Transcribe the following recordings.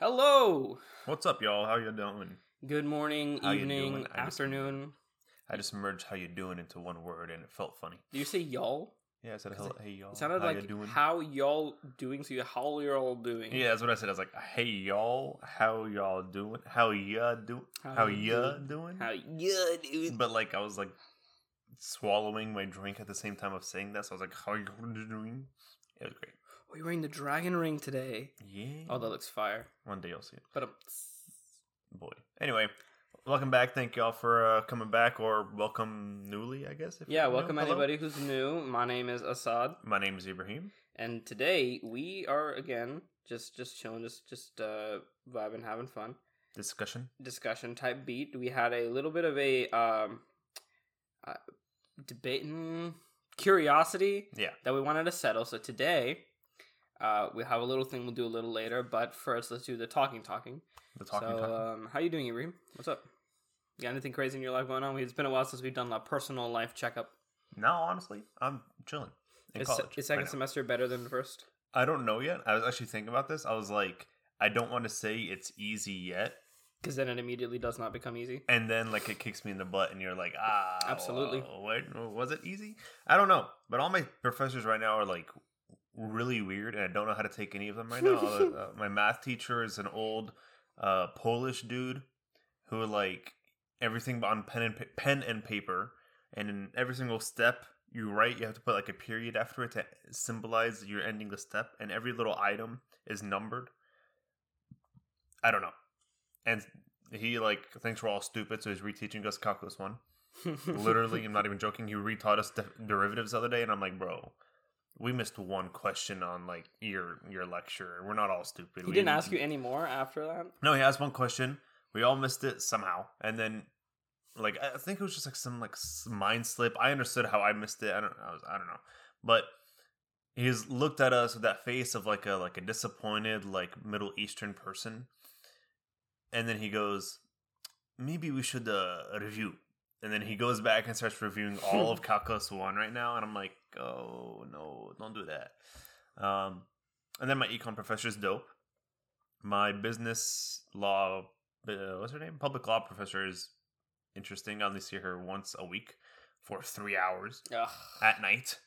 Hello. What's up, y'all? How you doing? Good morning, How you evening, doing? I just- afternoon. I just merged "how you doing" into one word, and it felt funny. Do you say y'all? Yeah, I said, "Hello, hey y'all." It sounded how like you doing? how y'all doing. So you how y'all doing? Yeah, that's what I said. I was like, "Hey y'all, how y'all doing? How ya do? How How, you ya doing? doing?" How yeah, dude. But like, I was like swallowing my drink at the same time of saying that, so I was like, "How you doing?" It was great. Oh, you're wearing the dragon ring today. Yeah. Oh, that looks fire. One day you'll see it, But um, boy. Anyway, welcome back. Thank y'all for uh, coming back, or welcome newly, I guess. if yeah, welcome Hello. anybody who's new. My name is Assad, My name is Ibrahim. and today we are again just just chilling, just just uh vibing, having fun. Discussion. discussion type beat. We had a little bit of a um, uh, debate, mm, curiosity Yeah. that we wanted to settle. So today, uh, we have a little thing we'll do a little later. But first, let's do the talking, talking. The talking. so, talking. um, how you doing, Ibrahim? What's up? You got anything crazy in your life going on? It's been a while since we've done a personal life checkup. No, honestly, I'm chilling in Is, college. is second right semester better than the first? I don't know yet. I was actually thinking about this. I was like, I don't want to say it's easy yet, Because then it immediately does not become easy. and then like it kicks me in the butt, and you're like, ah, Absolutely. well, wait, was it easy? I don't know, but all my professors right now are like really weird, and I don't know how to take any of them right now. uh, my math teacher is an old uh, Polish dude who like everything on pen and pa- pen and paper, and in every single step you write, you have to put like a period after it to symbolize you're ending the step, and every little item is numbered. I don't know, and he like thinks we're all stupid, so he's reteaching us calculus one. Literally, I'm not even joking. He retaught us de- derivatives the other day, and I'm like, bro. We missed one question on like your your lecture. We're not all stupid. he We- didn't ask you any more after that. no, he asked one question. We all missed it somehow, and then like I think it was just like some like mind slip. I understood how I missed it. I don't. I was. I don't know. But he's looked at us with that face of like a like a disappointed like Middle Eastern person, and then he goes, "Maybe we should uh, review." And then he goes back and starts reviewing all of Calculus One right now, and I'm like, "Oh no, don't do that." Um, and then my econ professor is dope. My business law uh, what's her name? Public law professor is interesting. I only see her once a week for three hours Ugh. at night.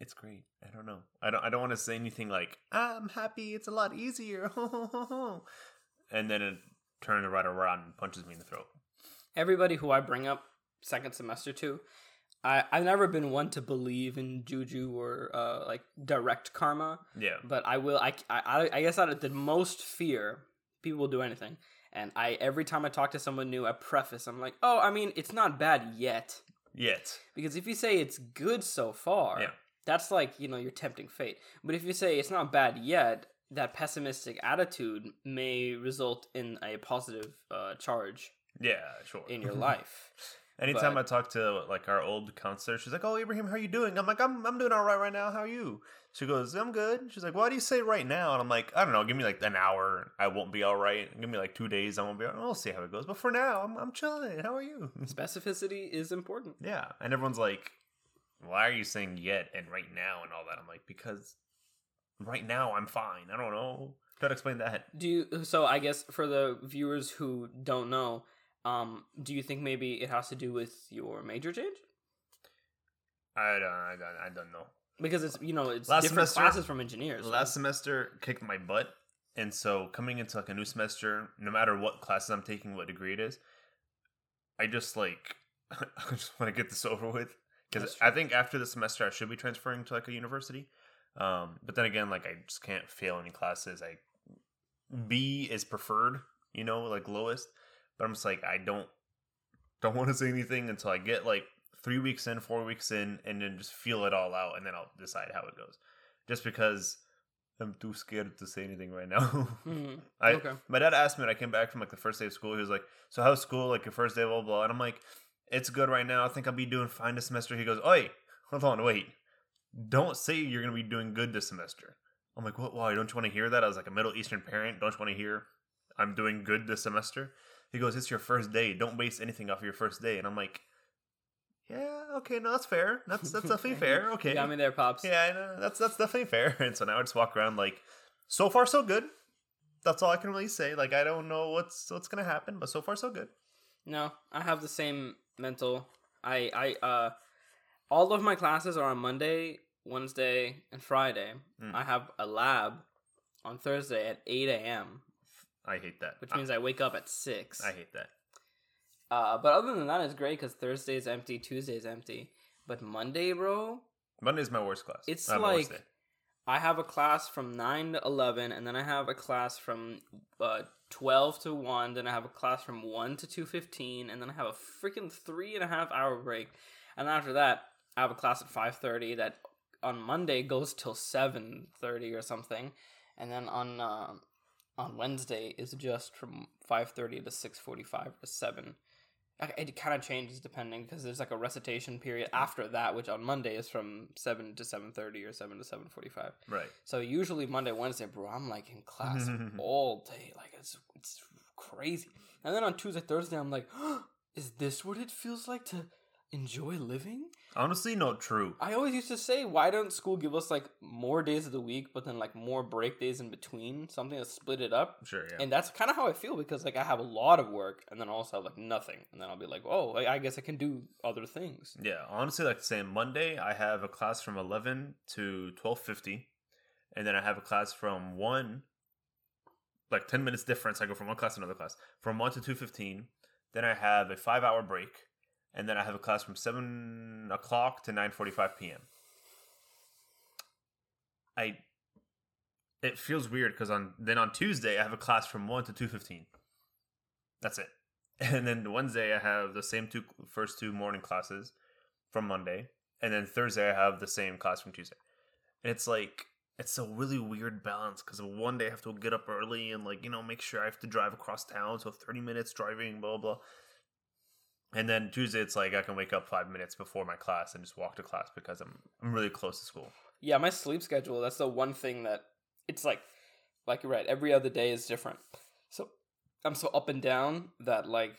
It's great. I don't know. I don't i don't want to say anything like i'm happy. It's a lot easier. And then it turns right around and punches me in the throat. Everybody who I bring up second semester to, I I've never been one to believe in juju or uh, like direct karma, yeah but I will. I I, I guess out of the most fear, people will do anything, and I every time I talk to someone new, I preface I'm like, oh, I mean, it's not bad yet, yet because if you say it's good so far, Yeah. that's like you know you're tempting fate. But if you say it's not bad yet. That pessimistic attitude may result in a positive uh, charge yeah sure in your life. Anytime But- I talk to like our old counselor, she's like, "Oh, Ibrahim, how are you doing?" I'm like, "I'm I'm doing all right right now. How are you?" She goes, "I'm good." She's like, "Why do you say right now?" And I'm like, "I don't know. Give me like an hour, I won't be all right. Give me like two days, I won't be. All right. We'll see how it goes. But for now, I'm I'm chilling. How are you?" Specificity is important. yeah, and everyone's like, "Why are you saying yet and right now and all that?" I'm like, "Because right now I'm fine. I don't know." To explain that. Do you? So I guess for the viewers who don't know, um, do you think maybe it has to do with your major change? I don't. I don't. I don't know. Because it's you know it's Last different semester- classes from engineers. right? Last semester kicked my butt, and so coming into like a new semester, no matter what classes I'm taking, what degree it is, I just like I just want to get this over with because I think after the semester I should be transferring to like a university. Um, but then again, like I just can't fail any classes. I B is preferred, you know, like lowest. But I'm just like I don't don't want to say anything until I get like three weeks in, four weeks in, and then just feel it all out, and then I'll decide how it goes. Just because I'm too scared to say anything right now. Mhm. I, Okay. My dad asked me when I came back from like the first day of school. He was like, "So how's school? Like your first day, blah blah." blah. And I'm like, "It's good right now. I think I'll be doing fine this semester." He goes, "Oi, hold on, wait. Don't say you're gonna be doing good this semester." I'm like, "What? Why? Don't you want to hear that?" I was like a Middle Eastern parent. Don't you want to hear I'm doing good this semester? He goes, "It's your first day. Don't base anything off your first day." And I'm like, "Yeah, okay, no, that's fair. That's that's definitely fair. Okay, You got me there, pops. yeah. That's that's definitely fair. And so now I just walk around like, so far so good. that's all I can really say. Like I don't know what's what's gonna happen, but so far so good. No, I have the same mental. I I uh, all of my classes are on Monday, Wednesday, and Friday. Mm. I have a lab on Thursday at eight a.m., I hate that. which means I wake up at six. I, hate that. Uh, but other than that, it's great because Thursday's empty, Tuesday's empty. But Monday, bro, Monday's my worst class. It's my worst like- day. I have a class from nine to eleven, and then I have a class from uh, twelve to one. Then I have a class from one to two fifteen, and then I have a freaking three and a half hour break. And after that, I have a class at five thirty that on Monday goes till seven thirty or something, and then on uh, on Wednesday is just from five thirty to six forty five to seven. Like, It kind of changes depending because there's like a recitation period after that, which on Monday is from seven to seven thirty or seven to seven forty five. right. So usually Monday, Wednesday, bro, I'm like in class all day. Like it's it's crazy. And then on Tuesday, Thursday, I'm like, is this what it feels like to enjoy living? Honestly, no, true. I always used to say, why don't school give us like more days of the week, but then like more break days in between, something to split it up? Sure, yeah. And that's kind of how I feel because like I have a lot of work and then also have like nothing, and then I'll be like, oh, I I guess I can do other things. Yeah, honestly, like saying Monday, I have a class from eleven to twelve fifty, and then I have a class from one, like ten minutes difference. I go from one class to another class from one to two fifteen. Then I have a five hour break, and then I have a class from seven o'clock to nine forty five p.m. I. It feels weird because on then on Tuesday I have a class from one to two fifteen. That's it. And then Wednesday I have the same two first two morning classes from Monday, and then Thursday I have the same class from Tuesday. And it's like it's a really weird balance because one day I have to get up early and like you know make sure I have to drive across town, so thirty minutes driving, blah blah. And then Tuesday it's like I can wake up five minutes before my class and just walk to class because I'm I'm really close to school. Yeah, my sleep schedule, that's the one thing that it's like like you're right, every other day is different. So I'm so up and down that like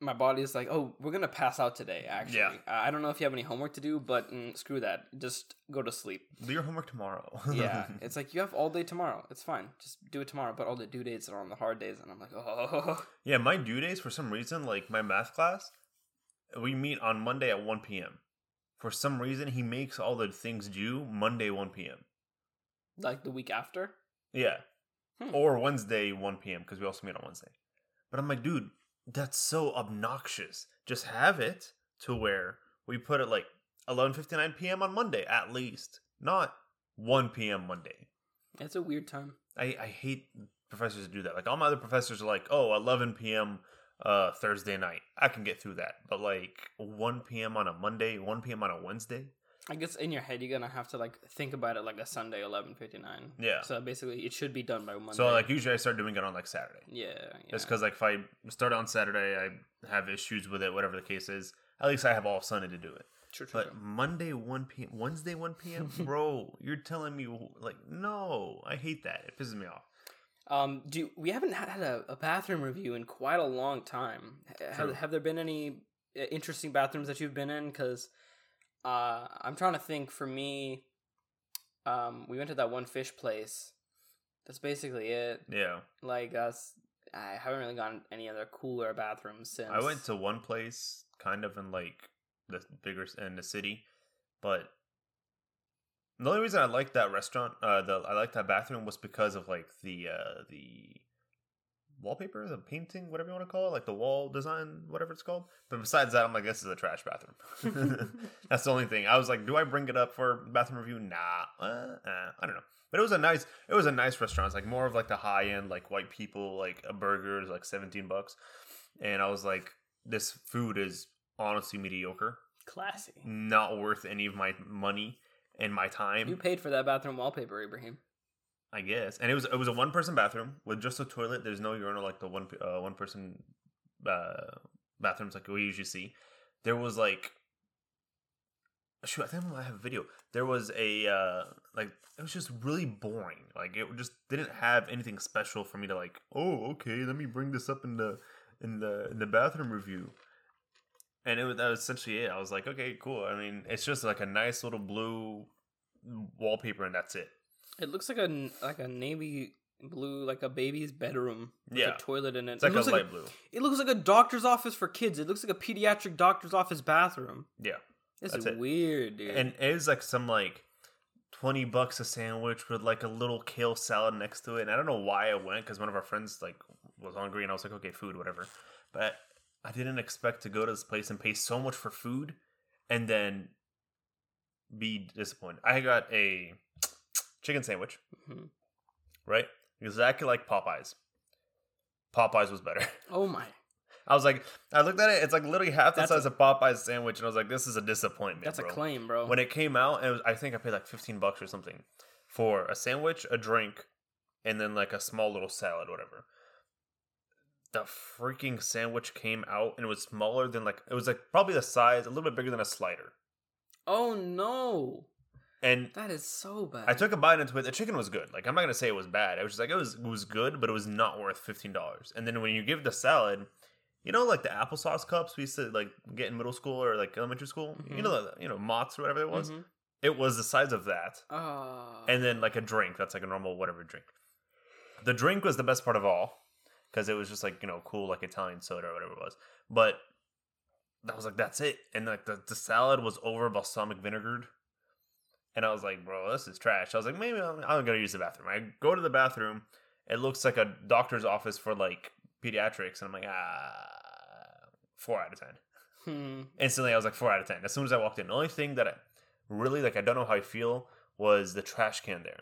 my body is like, oh, we're gonna pass out today. Actually, Yeah. I don't know if you have any homework to do, but mm, screw that. Just go to sleep. Do your homework tomorrow. Yeah, it's like you have all day tomorrow. It's fine. Just do it tomorrow. But all the due dates are on the hard days, and I'm like, oh, Yeah, my due days for some reason, like my math class, we meet on Monday at 1 p.m. For some reason, he makes all the things due Monday 1 p.m. like the week after. Yeah. Hmm. Or Wednesday 1 p.m. because we also meet on Wednesday. But I'm like, dude, that's so obnoxious. Just have it to where we put it like 11:59 p.m. on Monday at least, not 1 p.m. Monday. That's a weird time. I, I hate professors who do that. Like all my other professors are like, oh, 11 p.m. Uh, Thursday night. I can get through that. But like 1 p.m. on a Monday, 1 p.m. on a Wednesday. I guess in your head you're gonna have to like think about it like a Sunday eleven fifty nine. Yeah. So basically, it should be done by Monday. So like usually I start doing it on like Saturday. yeah, yeah. Just because like if I start on Saturday, I have issues with it, whatever the case is. At least I have all Sunday to do it. True, true, But Monday 1 p.m., Wednesday 1 p.m., bro, you're telling me like no, I hate that. It pisses me off. Um, do we haven't had a, a bathroom review in quite a long time? Have, have there been any uh, interesting bathrooms that you've been in? Because uh, I'm trying to think. For me, um, we went to that one fish place. That's basically it. Yeah, Like us, I haven't really gone any other cooler bathrooms since. I went to one place kind of in like the bigger in the city, but the only reason I liked that restaurant, uh, the I liked that bathroom was because of like the uh the wallpaper, the painting, whatever you want to call it, like the wall design, whatever it's called. But besides that, I'm like, this is a trash bathroom. That's the only thing. I was like, do I bring it up for bathroom review? Nah, uh, uh, I don't know. But it was a nice, it was a nice restaurant. It's like more of like the high end, like white people, like a burger is like 17 bucks. And I was like, this food is honestly mediocre, classy. not worth any of my money and my time. You paid for that bathroom wallpaper, Ibrahim. I guess. And it was it was a one person bathroom with just a toilet. There's no urinal like the one uh, one person uh, bathrooms like we usually see. There was like shoot, I think I have a video. There was a uh like it was just really boring. Like it just didn't have anything special for me to like. Oh, okay, let me bring this up in the in the in the bathroom review. And it was that was essentially it. I was like, okay, cool. I mean, it's just like a nice little blue wallpaper, and that's it. It looks like a like a navy blue, like a baby's bedroom. With Yeah. a toilet in it. It's like it a looks light like blue. it looks like a doctor's office for kids. It looks like a pediatric doctor's office bathroom. Yeah. This is it. weird, dude. And it is like some like twenty bucks a sandwich with like a little kale salad next to it. And I don't know why I went because one of our friends like was hungry and I was like, okay, food, whatever. But I didn't expect to go to this place and pay so much for food and then be disappointed. I got a chicken sandwich, Mhm. right? Exactly like Popeyes. Popeyes was better. oh my. I was like, I looked at it. It's like literally half the That's a- size of Popeye's sandwich, and I was like, this is a disappointment. That's bro. a claim, bro. When it came out, it was, I think I paid like fifteen bucks or something for a sandwich, a drink, and then like a small little salad, whatever. The freaking sandwich came out and it was smaller than like it was like probably the size, a little bit bigger than a slider. oh no. And That is so bad. I took a bite into it. The chicken was good. Like I'm not gonna say it was bad. I was just like it was it was good, but it was not worth fifteen dollars. And then when you give the salad, you know, like the applesauce cups we used to like get in middle school or like elementary school. You Mhm. know, the, you know, Mott's or whatever it was. Mhm. It was the size of that, Ah. and then like a drink. That's like a normal whatever drink. The drink was the best part of all because it was just like you know cool like Italian soda or whatever it was. But that was like that's it. And like the, the salad was over balsamic vinegared. And I was like, bro, this is trash. I was like, maybe I'm, I'm gonna use the bathroom. I go to the bathroom. It looks like a doctor's office for like pediatrics, and I'm like, ah, four out of ten. Hmm. Instantly, I was like four out of ten. As soon as I walked in, the only thing that I really like, I don't know how I feel, was the trash can there.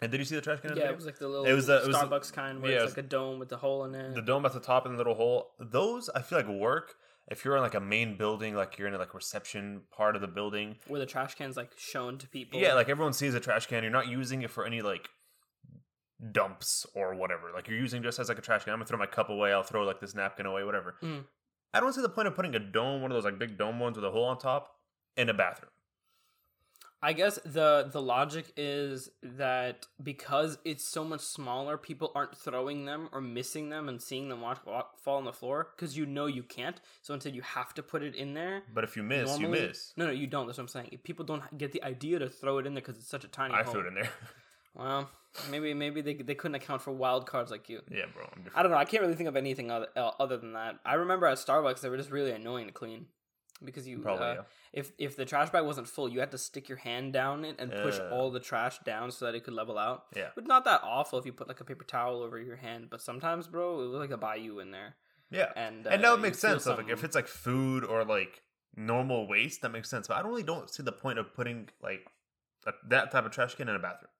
And did you see the trash can? in Yeah, it was like the little It was the- it was Starbucks kind where yeah, it's like a dome with the hole in it. the dome at the top and the little hole. Those I feel like work if you're in like a main building, like you're in a like reception part of the building. where the trash can's like shown to people. Yeah, like everyone sees a trash can. You're not using it for any like dumps or whatever. Like you're using just as like a trash can. I'm gonna throw my cup away. I'll throw like this napkin away, whatever. Mm. I don't see the point of putting a dome, one of those like big dome ones with a hole on top, in a bathroom. I guess the the logic is that because it's so much smaller, people aren't throwing them or missing them and seeing them walk, walk fall on the floor because you know you can't. So instead, you have to put it in there. But if you miss, Normally- you miss. No, no, you don't. That's what I'm saying. If people don't get the idea to throw it in there because it's such a tiny I hole. threw it in there. Well, maybe maybe they they couldn't account for wild cards like you. yeah, bro. I don't know. I can't really think of anything other uh, other than that. I remember at Starbucks they were just really annoying to clean because you Probably. uh, yeah. if if the trash bag wasn't full, you had to stick your hand down it and push all the trash down so that it could level out. Yeah. But not that awful if you put like a paper towel over your hand. But sometimes, bro, it was like a bayou in there, Yeah. and and uh, that would you make sense. Like if it's like food or like normal waste, that makes sense. But I don't really don't see the point of putting like a, that type of trash can in a bathroom.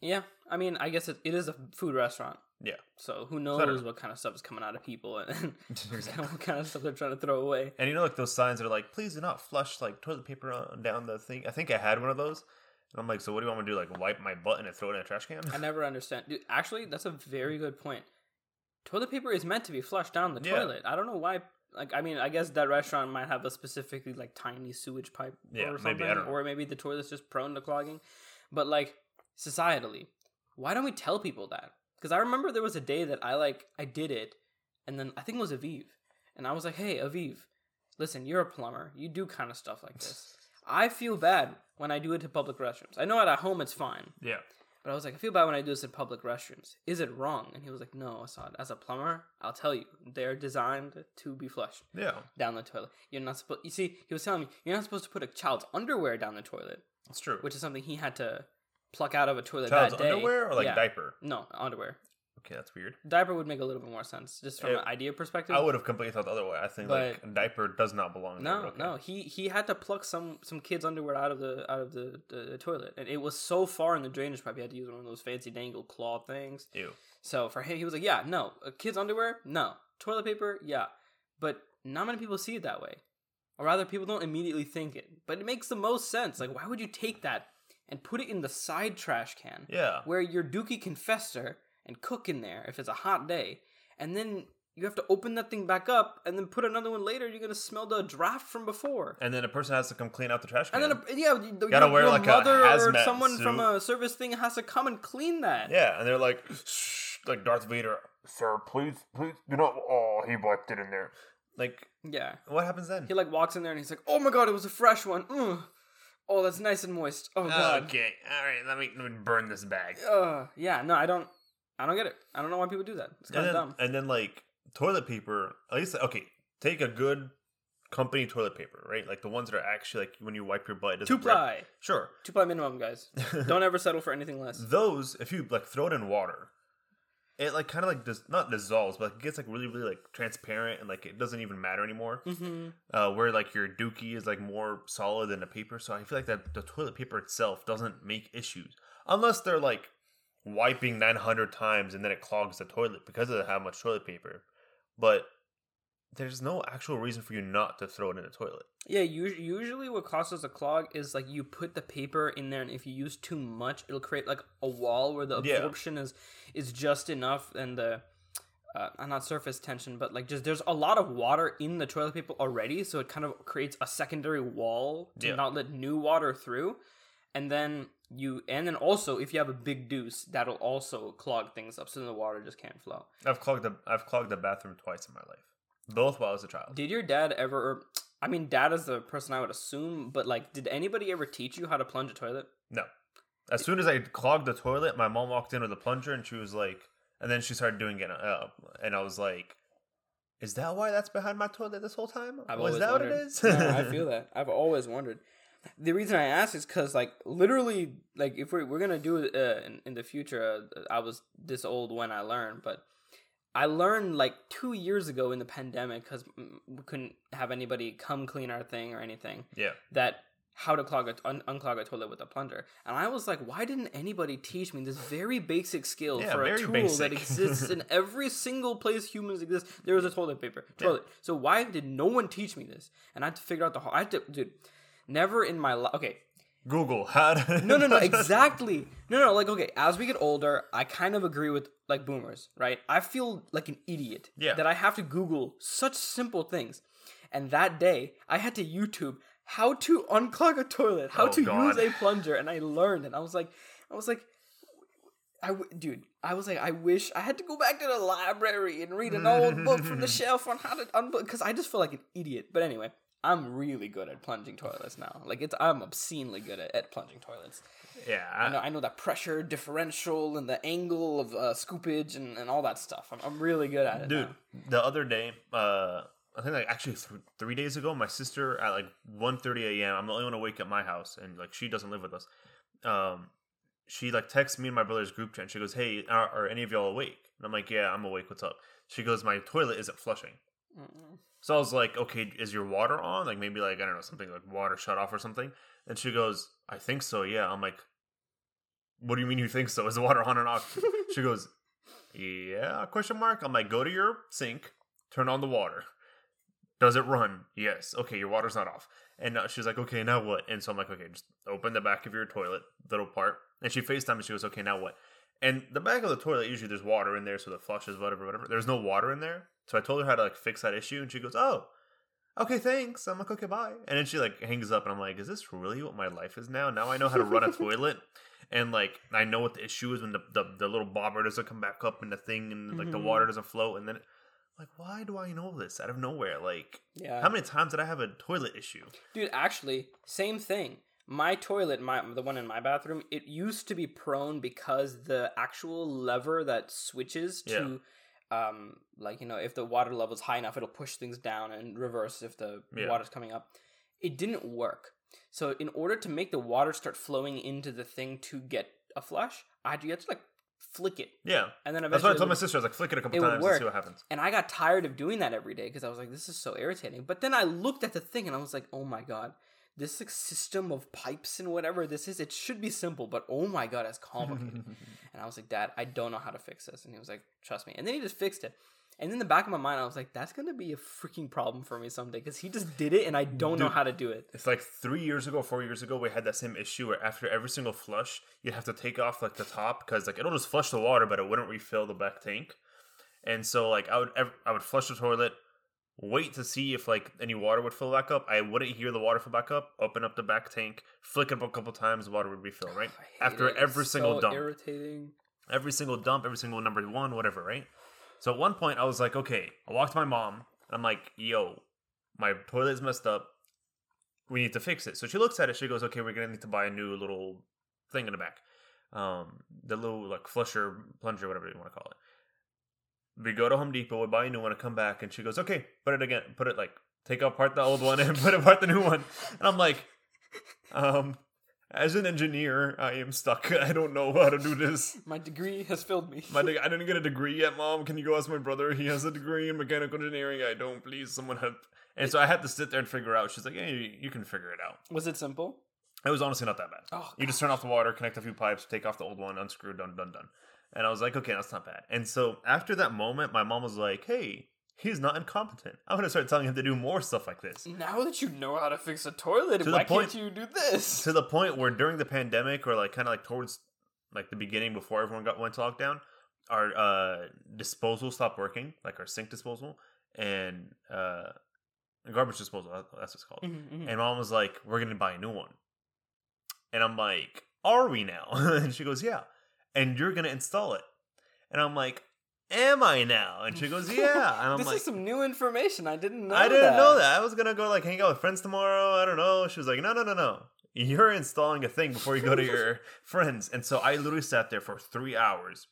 yeah, I mean, I guess it, it is a food restaurant. Yeah. So who knows Better. what kind of stuff is coming out of people and what kind of stuff they're trying to throw away. And you know, like those signs that are like, "Please do not flush like toilet paper on, down the thing." I think I had one of those, and I'm like, "So what do you want me to do? Like wipe my butt and throw it in a trash can?" I never understand. Dude, actually, that's a very good point. Toilet paper is meant to be flushed down the Yeah. toilet. I don't know why. Like, I mean, I guess that restaurant might have a specifically like tiny sewage pipe Yeah, or maybe, something, know. or maybe the toilet's just prone to clogging. But like societally, why don't we tell people that? Because I remember there was a day that I like I did it, and then I think it was Aviv, and I was like, "Hey, Aviv, listen, you're a plumber. You do kind of stuff like this. I feel bad when I do it to public restrooms. I know at home it's fine." yeah, But I was like, I feel bad when I do this in public restrooms. Is it wrong? And he was like, No, Assad. As a plumber, I'll tell you, they're designed to be flushed yeah, down the toilet. You're not supposed. You see, he was telling me you're not supposed to put a child's underwear down the toilet, it's true. which is something he had to pluck out of a toilet Child's that day. underwear or like Yeah. diaper? No, underwear. Okay, that's weird. Diaper would make a little bit more sense, just from It- an idea perspective. I would have completely thought the other way. I think like But- a diaper does not belong. No, okay. no, he he had to pluck some some kids' underwear out of the out of the, the, the toilet, and it was so far in the drainage pipe, he had to use one of those fancy dangle claw things. Ew. So for him, he was like, "Yeah, no, a kid's underwear, no, toilet paper, yeah." But not many people see it that way, or rather, people don't immediately think it. But it makes the most sense. Like, why would you take that and put it in the side trash can, Yeah. where your dookie can fester and cook in there if it's a hot day, and then you have to open that thing back up and then put another one later. You're gonna smell the draft from before. And then a person has to come clean out the trash can. And then, a, yeah, you Gotta your, wear, your like, a mother or hazmat someone from a service thing has to come and clean that. yeah, and they're like, Shh, like Darth Vader, sir, please, please, do not. Oh, he wiped it in there. Like, yeah. what happens then? He like walks in there and he's like, "Oh my god, it was a fresh one." Oh, that's nice and moist. Oh god. Okay, all right. Let me, let me burn this bag. Uh, yeah, no, I don't. I don't get it. I don't know why people do that. It's kind of dumb. and then like toilet paper. At least okay, take a good company toilet paper, right? Like the ones that are actually like when you wipe your butt. it Two ply. Sure. Two ply minimum, guys. Don't ever settle for anything less. Those, if you like throw it in water, it like kind of like does not dissolves, but like, it gets like really really like transparent and like it doesn't even matter anymore. Mm-hmm. Uh, where like your dookie is like more solid than the paper, so I feel like that the toilet paper itself doesn't make issues unless they're like wiping nine hundred times and then it clogs the toilet because of how much toilet paper. But there's no actual reason for you not to throw it in the toilet. Yeah, usually what causes a clog is like you put the paper in there, and if you use too much, it'll create like a wall where the Yeah. absorption is is just enough, and the uh, not surface tension, but like just there's a lot of water in the toilet paper already, so it kind of creates a secondary wall to Yeah. not let new water through, and then you and then also if you have a big deuce, that'll also clog things up, so then the water just can't flow. I've clogged the I've clogged the bathroom twice in my life, both while I was a child. Did your dad ever? Or, I mean, dad is the person I would assume, but like, did anybody ever teach you how to plunge a toilet? No. As soon as I clogged the toilet, my mom walked in with a plunger and she was like, and then she started doing it. Uh, and I was like, is that why that's behind my toilet this whole time? I've was that wondered. what it is? no, I feel that. I've always wondered. The reason I ask is because, like, literally, like, if we're, we're gonna do it uh, in, in the future, uh, I was this old when I learned, but I learned like two years ago in the pandemic because we couldn't have anybody come clean our thing or anything. yeah. that how to clog a un- unclog a toilet with a plunger. And I was like, why didn't anybody teach me this very basic skill Yeah, for a tool basic. that exists in every single place humans exist? There is a toilet paper. Toilet. So why did no one teach me this? And I had to figure out the whole I had to dude, never in my life okay. Google how to. No, no, no, exactly. No, no, like okay, as we get older, I kind of agree with like boomers, right? I feel like an idiot Yeah. that I have to Google such simple things. And that day, I had to YouTube how to unclog a toilet, how Oh, to God. use a plunger, and I learned. And I was like, I was like, I w- dude, I was like, I wish I had to go back to the library and read an old book from the shelf on how to unplug because I just feel like an idiot. But anyway, I'm really good at plunging toilets now. Like it's, I'm obscenely good at, at plunging toilets. yeah. I know, I know that pressure differential and the angle of uh, scoopage and, and all that stuff. I'm, I'm really good at it. Dude, now. the other day, uh, I think like actually th- three days ago, my sister at like 1.30 a.m. I'm the only one awake at my house, and like she doesn't live with us. Um, she like texts me and my brother's group chat. And she goes, "Hey, are, are any of y'all awake?" And I'm like, "Yeah, I'm awake. What's up?" She goes, "My toilet isn't flushing." Mm-mm. So I was like, "Okay, is your water on? Like maybe like I don't know something like water shut off or something?" And she goes, "I think so. Yeah." I'm like, "What do you mean you think so? Is the water on and off?" She goes, "Yeah?" Question mark. I'm like, "Go to your sink, turn on the water. Does it run? Yes. Okay, your water's not off." And uh, she's like, "Okay, now what?" And so I'm like, "Okay, just open the back of your toilet, little part." And she FaceTime and she goes, "Okay, now what?" And the back of the toilet usually there's water in there, so the flushes, whatever, whatever. There's no water in there, so I told her how to like fix that issue, and she goes, "Oh." Okay, thanks. I'm like, okay, bye. And then she like hangs up, and I'm like, is this really what my life is now? Now I know how to run a toilet, and like I know what the issue is when the, the, the little bobber doesn't come back up and the thing, and like the Mhm. water doesn't flow, and then like, why do I know this out of nowhere? Like, Yeah. how many times did I have a toilet issue? Dude, actually, same thing. My toilet, my the one in my bathroom, it used to be prone because the actual lever that switches to um like you know if the water level's high enough it'll push things down and reverse if the Yeah. water's coming up. It didn't work. So in order to make the water start flowing into the thing to get a flush, I had to, you had to like flick it. Yeah, And then eventually. that's what I told my sister. I was like, flick it a couple it times and see what happens. and I got tired of doing that every day because I was like, this is so irritating. But then I looked at the thing and I was like, oh my god, this like, system of pipes and whatever this is, it should be simple, but oh my god, it's complicated. and I was like, Dad, I don't know how to fix this. And he was like, trust me. And then he just fixed it. And in the back of my mind, I was like, that's gonna be a freaking problem for me someday because he just did it and I don't know how to do it. It's like three years ago, four years ago, we had that same issue where after every single flush, you'd have to take off like the top because like it'll just flush the water, but it wouldn't refill the back tank. And so like I would ev- I would flush the toilet, wait to see if like any water would fill back up. I wouldn't hear the water fill back up. Open up the back tank, flick it up a couple times, water would refill. Right hate after it. every single so dump, irritating. every single dump, every single number one, whatever. Right. So at one point, I was like, okay, I walked to my mom. And I'm like, yo, my toilet's messed up. we need to fix it. So she looks at it. She goes, okay, we're gonna need to buy a new little thing in the back, um, the little like flusher, plunger, whatever you want to call it. We go to Home Depot, we buy a new one, and come back, and she goes, okay, put it again, put it like take apart the old one and put apart the new one, and I'm like, um. As an engineer, I am stuck. I don't know how to do this. My degree has filled me. My de- I didn't get a degree yet, Mom. Can you go ask my brother? He has a degree in mechanical engineering. I don't. Please, someone help. And so I had to sit there and figure out. She's like, "Yeah, you, you can figure it out." Was it simple? It was honestly not that bad. Oh, You just turn off the water, connect a few pipes, take off the old one, unscrew, done, done, done. And I was like, okay, that's not bad. And so after that moment, my mom was like, hey, he's not incompetent. I'm going to start telling him to do more stuff like this. now that you know how to fix a toilet, To the why point- can't you do this? to the point where during the pandemic or like kind of like towards like the beginning before everyone got went to lockdown, our uh disposal stopped working, like our sink disposal and uh garbage disposal. That's what's it's called. Mhm, mhm. And mom was like, "We're gonna buy a new one," and I'm like, "Are we now?" and she goes, "Yeah," and you're gonna install it, and I'm like, "Am I now?" And she goes, "Yeah," and I'm this like. is some new information. I didn't know. I didn't that. know that. I was gonna go like hang out with friends tomorrow. I don't know. She was like, no, no, no, no. You're installing a thing before you go to your friends. And so I literally sat there for three hours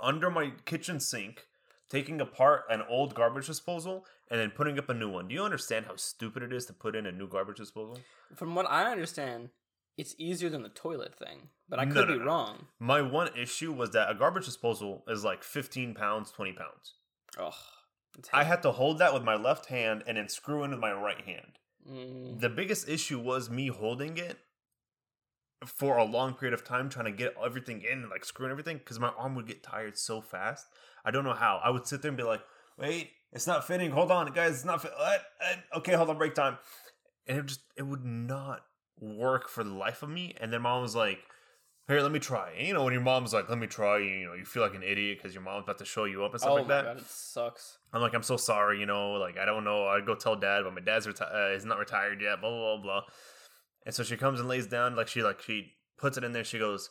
under my kitchen sink, taking apart an old garbage disposal and then putting up a new one. Do you understand how stupid it is to put in a new garbage disposal? From what I understand, it's easier than the toilet thing, but I could no, be no. wrong. My one issue was that a garbage disposal is like 15 pounds, 20 pounds. Ugh. I had to hold that with my left hand and then screw in with my right hand. Mm. the biggest issue was me holding it for a long period of time trying to get everything in and like screwing everything because my arm would get tired so fast i don't know how i would sit there and be like wait it's not fitting hold on guys it's not fit what? Uh, okay hold on break time and it just it would not work for the life of me and then mom was like here let me try and you know when your mom's like let me try you know you feel like an idiot because your mom's about to show you up and stuff oh like that god, it sucks. I'm like, I'm so sorry, you know, like I don't know. I'd go tell dad, but my dad's reti- uh, is not retired yet. Blah blah blah blah. And so she comes and lays down, like she like she puts it in there. She goes,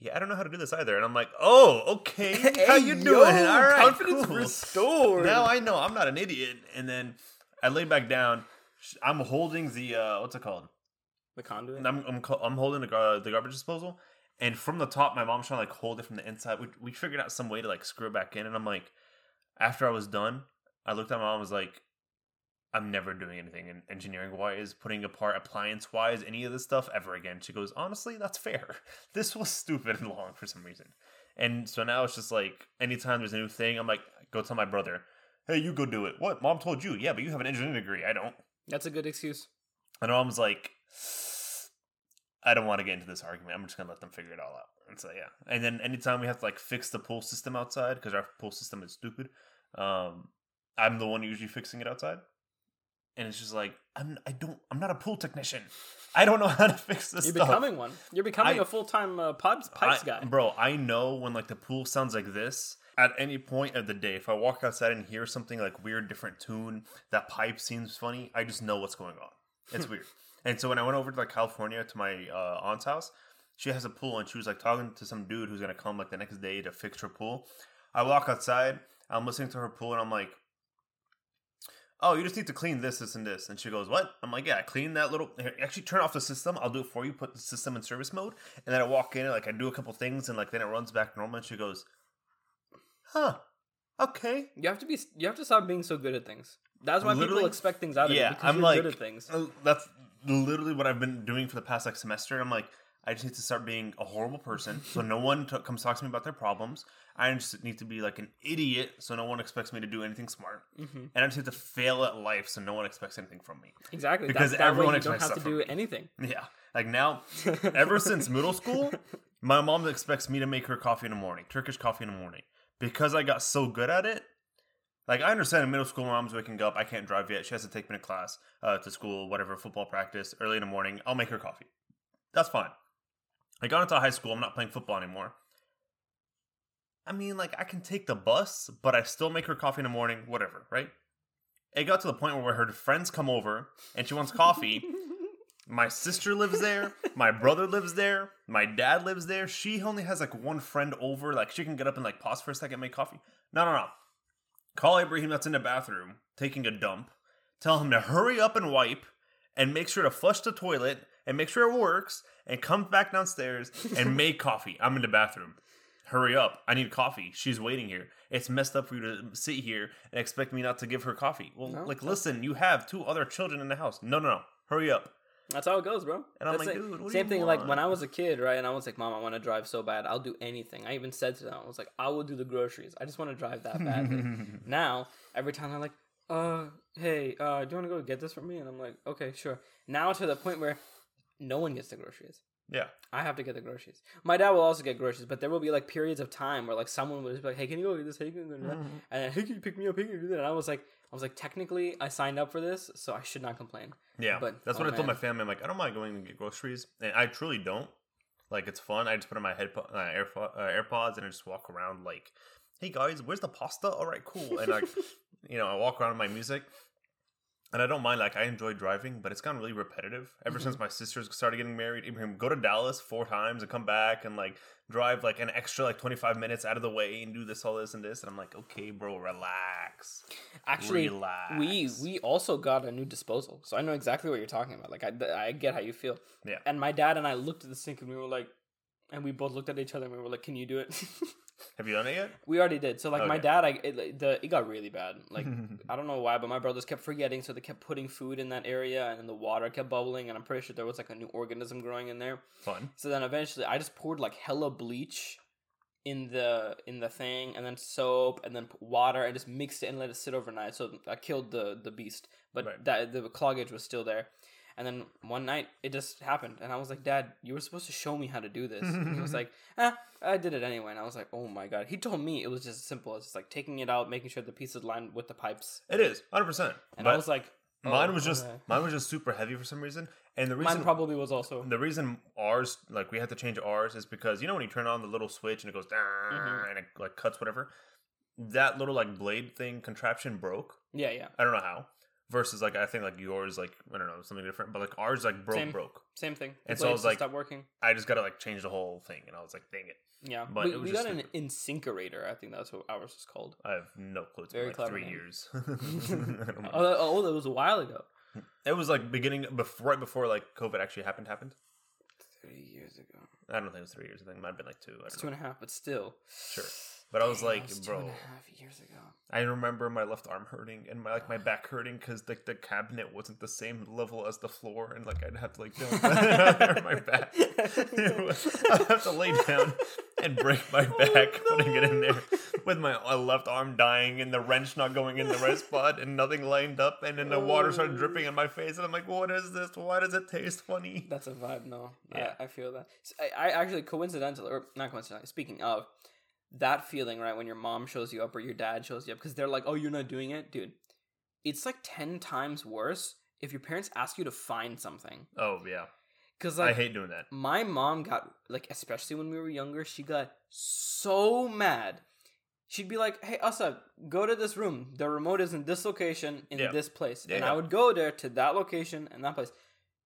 "Yeah, I don't know how to do this either." And I'm like, "Oh, okay, how you Hey, doing? yo, All right, confidence cool. restored. Now I know I'm not an idiot." And then I lay back down. I'm holding the uh, what's it called? the conduit. And I'm I'm, I'm holding the, gar- the garbage disposal, and from the top, my mom's trying to like hold it from the inside. We we figured out some way to like screw it back in, and I'm like, after I was done, I looked at my mom, and was like, I'm never doing anything in engineering wise, putting apart appliance wise, any of this stuff ever again. She goes, honestly, that's fair. This was stupid and long for some reason, and so now it's just like anytime there's a new thing, I'm like, go tell my brother. Hey, you go do it. What? Mom told you. Yeah, but you have an engineering degree. I don't. That's a good excuse. And mom's like, I don't want to get into this argument. I'm just gonna let them figure it all out. And so yeah. And then anytime we have to like fix the pool system outside because our pool system is stupid, um, I'm the one usually fixing it outside. And it's just like I'm. I don't. I'm not a pool technician. I don't know how to fix this You're stuff. becoming one. You're becoming I- a full time uh, pipes pipes I- guy. Bro, I know when like the pool sounds like this at any point of the day. If I walk outside and hear something like weird, different tune, that pipe seems funny, I just know what's going on. It's weird. And so when I went over to like California to my uh, aunt's house, she has a pool and she was like talking to some dude who's gonna come like the next day to fix her pool. I walk outside, I'm listening to her pool, and I'm like, "Oh, you just need to clean this, this, and this." And she goes, "What?" I'm like, "Yeah, clean that little. Actually, turn off the system. I'll do it for you. Put the system in service mode." And then I walk in, and like I do a couple things, and like then it runs back normal. And she goes, "Huh, okay." You have to be. You have to stop being so good at things. That's why Literally- people expect things out of Yeah, you because I'm you're like, good at things. uh, that's literally what I've been doing for the past like semester. I'm like, I just need to start being a horrible person, so no one t- comes talk to me about their problems. I just need to be like an idiot, so no one expects me to do anything smart. hmm And I just need to fail at life, so no one expects anything from me. Exactly. Because that, that everyone way you don't expects have to do me. anything. Yeah, like now, ever since middle school, my mom expects me to make her coffee in the morning, Turkish coffee in the morning, because I got so good at it. Like I understand in middle school, mom's waking up. I can't drive yet. She has to take me to class, uh, to school, whatever, football practice, early in the morning. I'll make her coffee. That's fine. I got into high school. I'm not playing football anymore. I mean, like I can take the bus, but I still make her coffee in the morning. Whatever, right? It got to the point where her friends come over and she wants coffee. My sister lives there. My brother lives there. My dad lives there. She only has like one friend over. Like she can get up and like pause for a second, make coffee. No, no, no. Call Ibrahim that's in the bathroom taking a dump. Tell him to hurry up and wipe, and make sure to flush the toilet and make sure it works and come back downstairs and make coffee. I'm in the bathroom. Hurry up. I need coffee. She's waiting here. It's messed up for you to sit here and expect me not to give her coffee. Well, No, like, listen, you have two other children in the house. No, no, no. Hurry up. That's how it goes, bro. And I'm That's like, dude, what do same thing. Like when? I was a kid, right? And I was like, "Mom, I want to drive so bad. I'll do anything." I even said to them, "I was like, I will do the groceries. I just want to drive that badly." now, every time they're like, "Uh, hey, uh, do you want to go get this for me?" And I'm like, "Okay, sure." Now to the point where no one gets the groceries. Yeah. I have to get the groceries. My dad will also get groceries, but there will be like periods of time where like someone would just be like, "Hey, can you go get this? Hey, can you go get that?" Mm-hmm. And then, "Hey, can you pick me up? Hey, can you do that?" And I was like, I was like, technically, I signed up for this, so I should not complain. Yeah, But- that's oh, what I told my family. I'm like, I don't mind going to get groceries, and I truly don't. Like, it's fun. I just put on my head uh, AirPod, uh, AirPods and I just walk around like, "Hey guys, where's the pasta? All right, cool." And like, you know, I walk around with my music, and I don't mind. Like, I enjoy driving, but it's gotten really repetitive ever Mm-hmm. since my sisters started getting married. Ibrahim go to Dallas four times and come back and like drive like an extra like 25 minutes out of the way and do this, all this, and this. And I'm like, okay, bro, relax. Actually, Relax. we we also got a new disposal, so I know exactly what you're talking about. Like, I I get how you feel. Yeah. And my dad and I looked at the sink and we were like, and we both looked at each other and we were like, "Can you do it?" Have you done it yet? we already did. So like my dad, I it, the it got really bad. Like I don't know why, but my brothers kept forgetting, so they kept putting food in that area, and then the water kept bubbling, and I'm pretty sure there was like a new organism growing in there. Fun. So then eventually, I just poured like hella bleach in the in the thing, and then soap, and then water, and just mixed it and let it sit overnight. So I killed the the beast, but Right. that the cloggage was still there. And then one night it just happened, and I was like, "Dad, you were supposed to show me how to do this." and he was like, "Ah, I did it anyway." And I was like, "Oh my god!" He told me it was just as simple as just like taking it out, making sure the pieces lined with the pipes. It is 100. percent And But I was like, mine "Oh, was just okay." mine was just super heavy for some reason, and the reason mine probably was also. the reason ours like we had to change ours is because you know when you turn on the little switch and it goes down Mhm. and it like cuts whatever, that little like blade thing contraption broke. Yeah, yeah, I don't know how. Versus like I think like yours like I don't know something different, but like ours like broke Same. broke. same thing. And The so I was like- stopped working. I just gotta like change the whole thing, and I was like, dang it, Yeah, But we, it was we just got an InSinkErator. I think that's what ours was called. I have no clue. It's Very been like clever three name. years. I don't know. Oh, that, oh, that was a while ago. it was like beginning before right before like COVID actually happened happened. Three years ago. I don't think it was three years. I think it might have been like two. I It's don't two know. and a half, but still. Sure. But I was like, two bro, and a half years ago. I remember my left arm hurting and my like my back hurting because like the cabinet wasn't the same level as the floor, and like I'd have to like on my back. I'd have to lay down and break my back putting it in there with my uh, left arm dying and the wrench not going in the right spot and nothing lined up, and then the water started dripping on my face, and I'm like, what is this? Why does it taste funny? That's a vibe, no. Yeah. I, I feel that. I actually coincidentally, or not coincidentally, speaking of that feeling, right, when your mom shows you up or your dad shows you up, because they're like, oh, you're not doing it? Dude, it's like 10 times worse if your parents ask you to find something. Oh yeah, Because, I hate doing that. my mom got, like, especially when we were younger, she got so mad. She'd be like, hey, Asa, go to this room. The remote is in this location, in Yeah. this place. Yeah, and yeah. I would go there to that location and that place.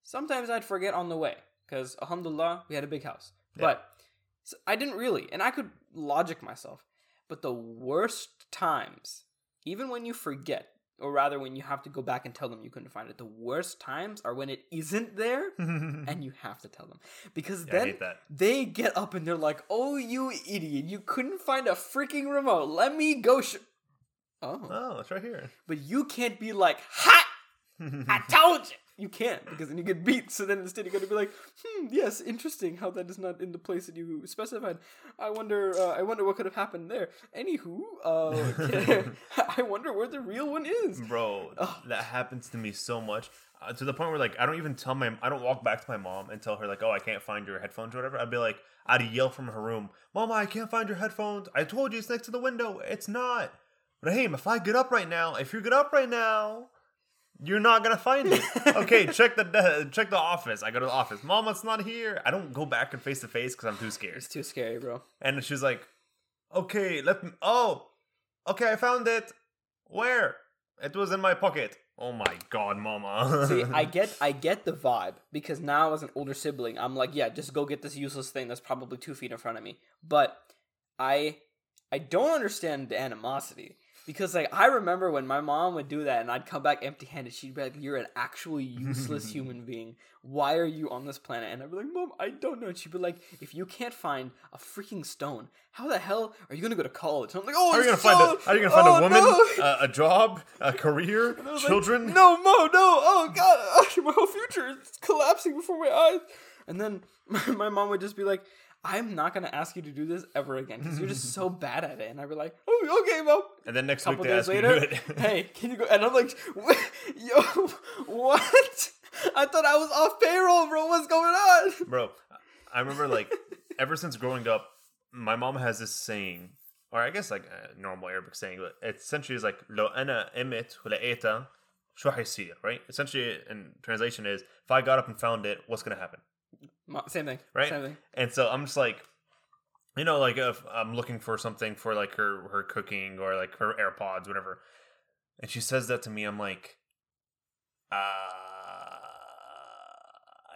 Sometimes I'd forget on the way because, alhamdulillah, we had a big house. But so I didn't really. And I could logic myself. But the worst times, even when you forget, or rather when you have to go back and tell them you couldn't find it, the worst times are when it isn't there and you have to tell them. Because Yeah, then they get up and they're like, "Oh, you idiot! You couldn't find a freaking remote. Let me go." Sh-. Oh, Oh, it's right here. but you can't be like, "Ha! I told you." You can't because then you get beat. So then instead you're gonna be like, "Hmm, yes, interesting how that is not in the place that you specified. I wonder. Uh, I wonder what could have happened there. Anywho, uh, I wonder where the real one is." Bro, Ugh. that happens to me so much uh, to the point where like I don't even tell my I don't walk back to my mom and tell her like oh I can't find your headphones or whatever. I'd be like I'd yell from her room, "Mama, I can't find your headphones. I told you it's next to the window. It's not." But hey, if I get up right now, if you get up right now, you're not gonna find it. okay, check the de- check the office. I go to the office. Mom, it's not here. I don't go back and face to face because I'm too scared. It's too scary, bro. And she's like, "Okay, let me. Oh, okay, I found it. Where? It was in my pocket. Oh my god, mama. See, I get I get the vibe because now as an older sibling, I'm like, yeah, just go get this useless thing that's probably two feet in front of me. But I I don't understand the animosity because like I remember when my mom would do that and I'd come back empty-handed. She'd be like, "You're an actual useless human being. Why are you on this planet?" And I'd be like, "Mom, I don't know." And she'd be like, "If you can't find a freaking stone, how the hell are you gonna go to college?" And I'm like, "Oh, How are you gonna stone! find a? How are you gonna find Oh, a woman, no!" a, a job, a career, was like, children? no, Mo, no. Oh God, my whole future is collapsing before my eyes. And then my, my mom would just be like, I'm not gonna ask you to do this ever again because you're just so bad at it. And I'd be like, oh, okay, well. And then next couple week they days ask later, you to do it. hey, can you go? And I'm like, yo, what? I thought I was off payroll, bro. What's going on, bro? I remember like ever since growing up, my mom has this saying, or I guess like a normal Arabic saying, but it essentially is like lo ana emet right? Essentially, in translation is if I got up and found it, what's gonna happen? Same thing, right Same thing. and so i'm just like you know like if i'm looking for something for like her her cooking or like her airpods whatever and she says that to me i'm like uh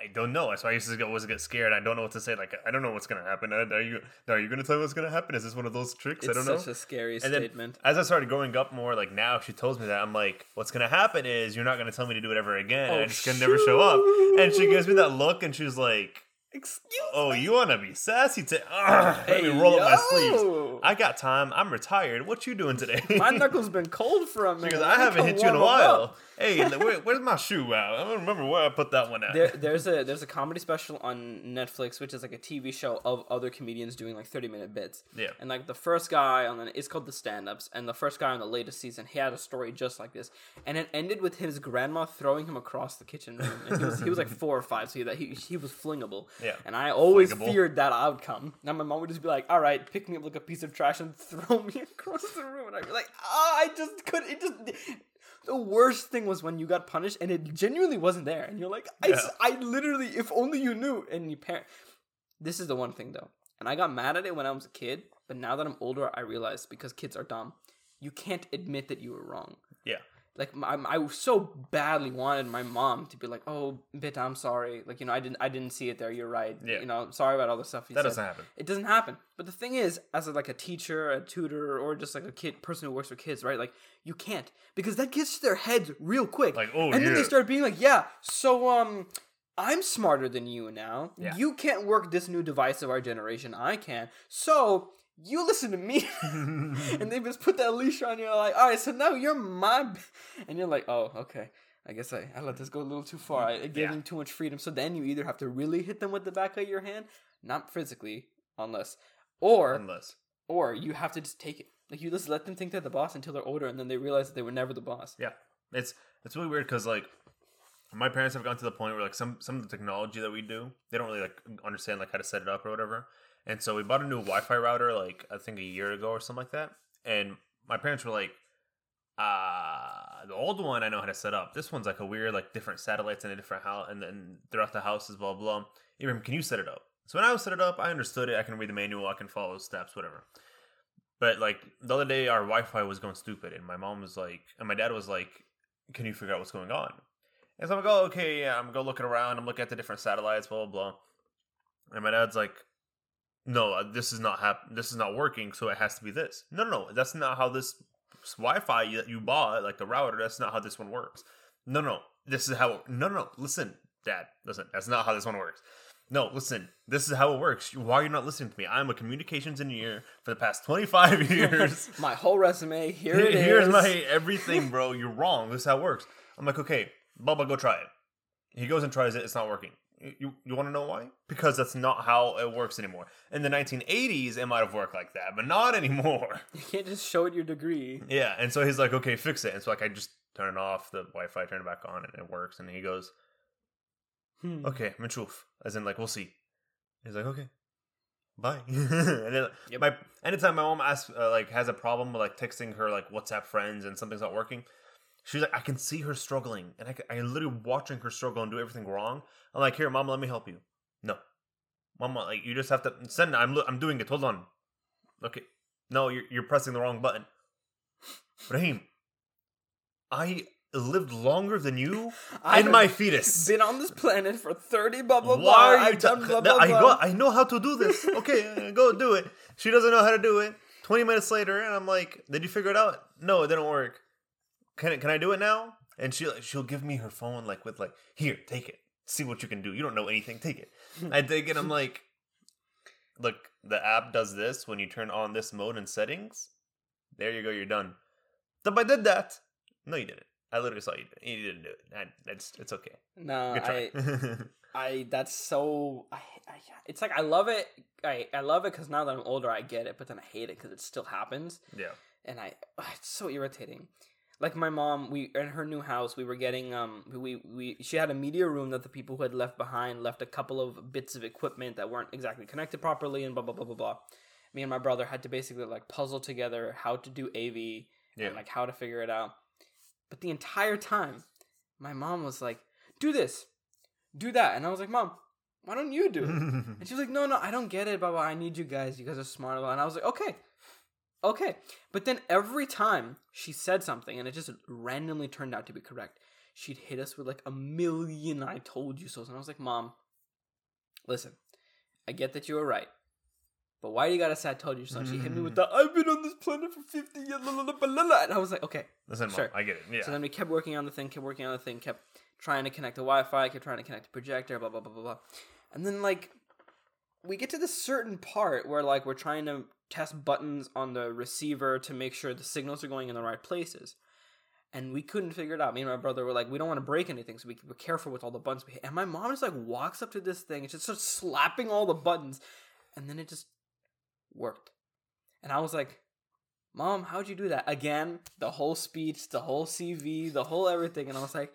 I don't know. So I used to always get scared. I don't know what to say. Like I don't know what's gonna happen. Are you are you gonna tell me what's gonna happen? Is this one of those tricks? I don't know. such a scary And then statement. as I started growing up more, like now, if she tells me that, I'm like, what's gonna happen is you're not gonna tell me to do it ever again. Oh, I just can never show up. And she gives me that look, and she's like, Excuse "Oh, you wanna be sassy? To let me roll up my sleeves. I got time. I'm retired. What you doing today?" My knuckles been cold for a minute. Because I haven't hit you in a while. Hey, where, where's my shoe at? I don't remember where I put that one at. There, there's a there's a comedy special on Netflix, which is like a TV show of other comedians doing like 30 minute bits. Yeah. And like the first guy on the it's called the stand ups, and the first guy on the latest season, he had a story just like this, and it ended with his grandma throwing him across the kitchen room, and he was he was like four or five, so that he he was flingable. Yeah. And I always feared that outcome. Now my mom would just be like, "All right, pick me up like a piece of trash and throw me across the room," and I'd be like, "Oh, I just couldn't." It just the worst thing was when you got punished and it genuinely wasn't there, and you're like, I, Yeah. I literally, if only you knew. And you parent. This is the one thing though, and I got mad at it when I was a kid, but now that I'm older, I realize because kids are dumb, you can't admit that you were wrong. yeah. Like my, I so badly wanted my mom to be like, "Oh, bit, I'm sorry. Like you know, I didn't, I didn't see it there. You're right. Yeah. You know, sorry about all the stuff you That said." doesn't happen. It doesn't happen. But the thing is, as a, like a teacher, a tutor, or just like a kid person who works with kids, right? Like you can't because that gets to their heads real quick. Like, oh, and then they start being like, "Yeah, so um, I'm smarter than you now. Yeah. You can't work this new device of our generation. I can. So." You listen to me, and they just put that leash on you. Like, all right, so now you're my, b-" and you're like, oh, okay. I guess I, I let this go a little too far. I, I gave Yeah. them too much freedom. So then you either have to really hit them with the back of your hand, not physically, unless, or Unless. or you have to just take it. Like you just let them think they're the boss until they're older, and then they realize that they were never the boss. Yeah, it's it's really weird because like my parents have gotten to the point where like some some of the technology that we do, they don't really like understand like how to set it up or whatever. And so we bought a new Wi-Fi router like I think a year ago or something like that. And my parents were like, "Ah, the old one I know how to set up. This one's like a weird like different satellites in a different house, and then throughout the house is blah blah." Ibrahim, can you set it up? So when I was set it up, I understood it. I can read the manual. I can follow steps, whatever. But like the other day, our Wi-Fi was going stupid, and my mom was like, and my dad was like, "Can you figure out what's going on?" And so I'm like, "Oh, okay, yeah." I'm go looking around. I'm looking at the different satellites, blah blah blah. And my dad's like, "No, uh, this is not hap- This is not working. So it has to be this." No, no, no. That's not how this Wi-Fi that you bought, like the router. That's not how this one works. No, no. This is how. No, no. no. Listen, Dad. Listen. That's not how this one works. No, listen. This is how it works. Why are you not listening to me? I'm a communications engineer for the past 25 years. My whole resume here it is. Here's my everything, bro. You're wrong. This is how it works. I'm like, okay, Bubba, go try it. He goes and tries it. It's not working. You, you, want to know why? Because that's not how it works anymore. In the 1980s, it might have worked like that, but not anymore. You can't just show it your degree. Yeah, and so he's like, okay, fix it. And so like I just turn it off, the Wi-Fi, turn it back on, and it works. And he goes, Hmm. okay, Minchuf. As in, like, we'll see. He's like, okay, bye. and then, Yep. my anytime my mom asks, uh, like, has a problem with like texting her like WhatsApp friends and something's not working, she's like, I can see her struggling, and I, can, I literally watching her struggle and do everything wrong. I'm like, here, mom, let me help you. No, mama, like, you just have to send. I'm I'm doing it. Hold on. Okay, no, you're you're pressing the wrong button. Raheem, I lived longer than you in my fetus. Been on this planet for 30 blah blah blah. Why are you I've done ta- blah blah I blah. go. I know how to do this. Okay, go do it. She doesn't know how to do it. 20 minutes later, and I'm like, "Did you figure it out?" No, it didn't work. Can it, can I do it now? And she she'll give me her phone like with like, "Here, take it. See what you can do. You don't know anything. Take it." I take it. I'm like, "Look, the app does this when you turn on this mode in settings. There you go. You're done." But I did that. No, you didn't. I literally saw you. You didn't do it. I, it's okay. No, I. I that's so I, I it's like I love it. I I love it because now that I'm older, I get it, but then I hate it because it still happens, yeah. and I it's so irritating. Like my mom, we in her new house, we were getting um we we she had a media room that the people who had left behind left a couple of bits of equipment that weren't exactly connected properly and blah blah blah blah blah. Me and my brother had to basically like puzzle together how to do AV Yeah. and like how to figure it out. But the entire time, my mom was like, "Do this, do that," and I was like, "Mom, why don't you do it?" and she was like, "No, no, I don't get it, Baba. I need you guys. You guys are smart." And I was like, "Okay, okay." But then every time she said something, and it just randomly turned out to be correct, she'd hit us with like a million "I told you so," and I was like, "Mom, listen, I get that you were right." But why do you gotta say I told you so? She hit me with the I've been on this planet for 50 years, la, la, la, la, la," and I was like, okay, Listen, Mom, Sure. I get it. Yeah. so then we kept working on the thing, kept working on the thing, kept trying to connect the Wi-Fi, kept trying to connect the projector, blah blah blah blah blah. And then like we get to this certain part where like we're trying to test buttons on the receiver to make sure the signals are going in the right places. And we couldn't figure it out. Me and my brother were like, we don't want to break anything, so we we're careful with all the buttons. And my mom just like walks up to this thing and just starts slapping all the buttons, and then it just worked. And I was like, Mom, how'd you do that? Again, the whole speech, the whole CV, the whole everything. And I was like,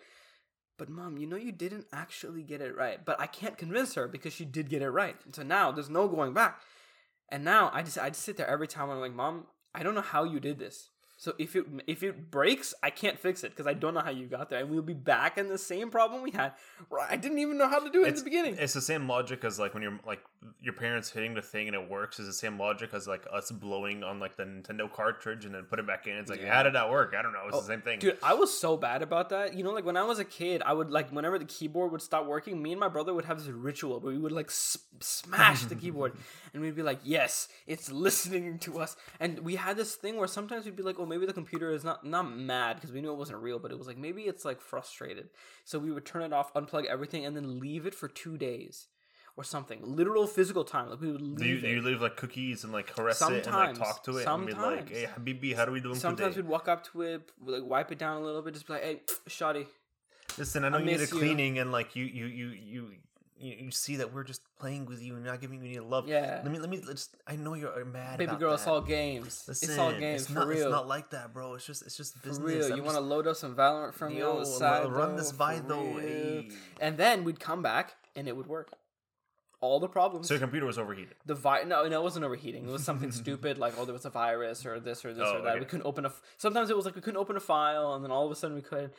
But mom, you know you didn't actually get it right. But I can't convince her because she did get it right. And so now there's no going back. And now I just I just sit there every time I'm like, Mom, I don't know how you did this. So if it if it breaks, I can't fix it because I don't know how you got there, and we'll be back in the same problem we had. Where I didn't even know how to do it it's in the beginning. It's the same logic as like when you're like your parents hitting the thing and it works. Is the same logic as like us blowing on like the Nintendo cartridge and then put it back in. It's like Yeah. how did that work? I don't know. It's Oh, the same thing. Dude, I was so bad about that. You know, like when I was a kid, I would like whenever the keyboard would stop working, me and my brother would have this ritual where we would like s- smash the keyboard and we'd be like, "Yes, it's listening to us." And we had this thing where sometimes we'd be like, "Oh, maybe the computer is not not mad because we knew it wasn't real, but it was like maybe it's like frustrated." So we would turn it off, unplug everything, and then leave it for 2 days or something. Literal physical time. Like we would leave Do you, it. you leave like cookies and like caress it and like talk to it and be like, "Hey, Habibi, how do we do Sometimes today?" we'd walk up to it, like wipe it down a little bit, just be like, "Hey, shoddy, Listen, I know I you need a miss you. cleaning and like you you you you you, see that we're just playing with you and not giving you any love. Yeah. Let me let me let's. I know you're uh, mad. Baby about girl, that. it's all games. Listen, it's all games it's for not, real. It's not like that, bro. It's just it's just for business. real. I'm You want to load up some Valorant from me on Yo, the side? run though? this by For though. real. Hey. And then we'd come back and it would work. All the problems. So your computer was overheated. the vi- no, no, it wasn't overheating. It was something stupid like oh, there was a virus or this or this Oh, or that. okay. We couldn't open a. F- Sometimes it was like we couldn't open a file, and then all of a sudden we could.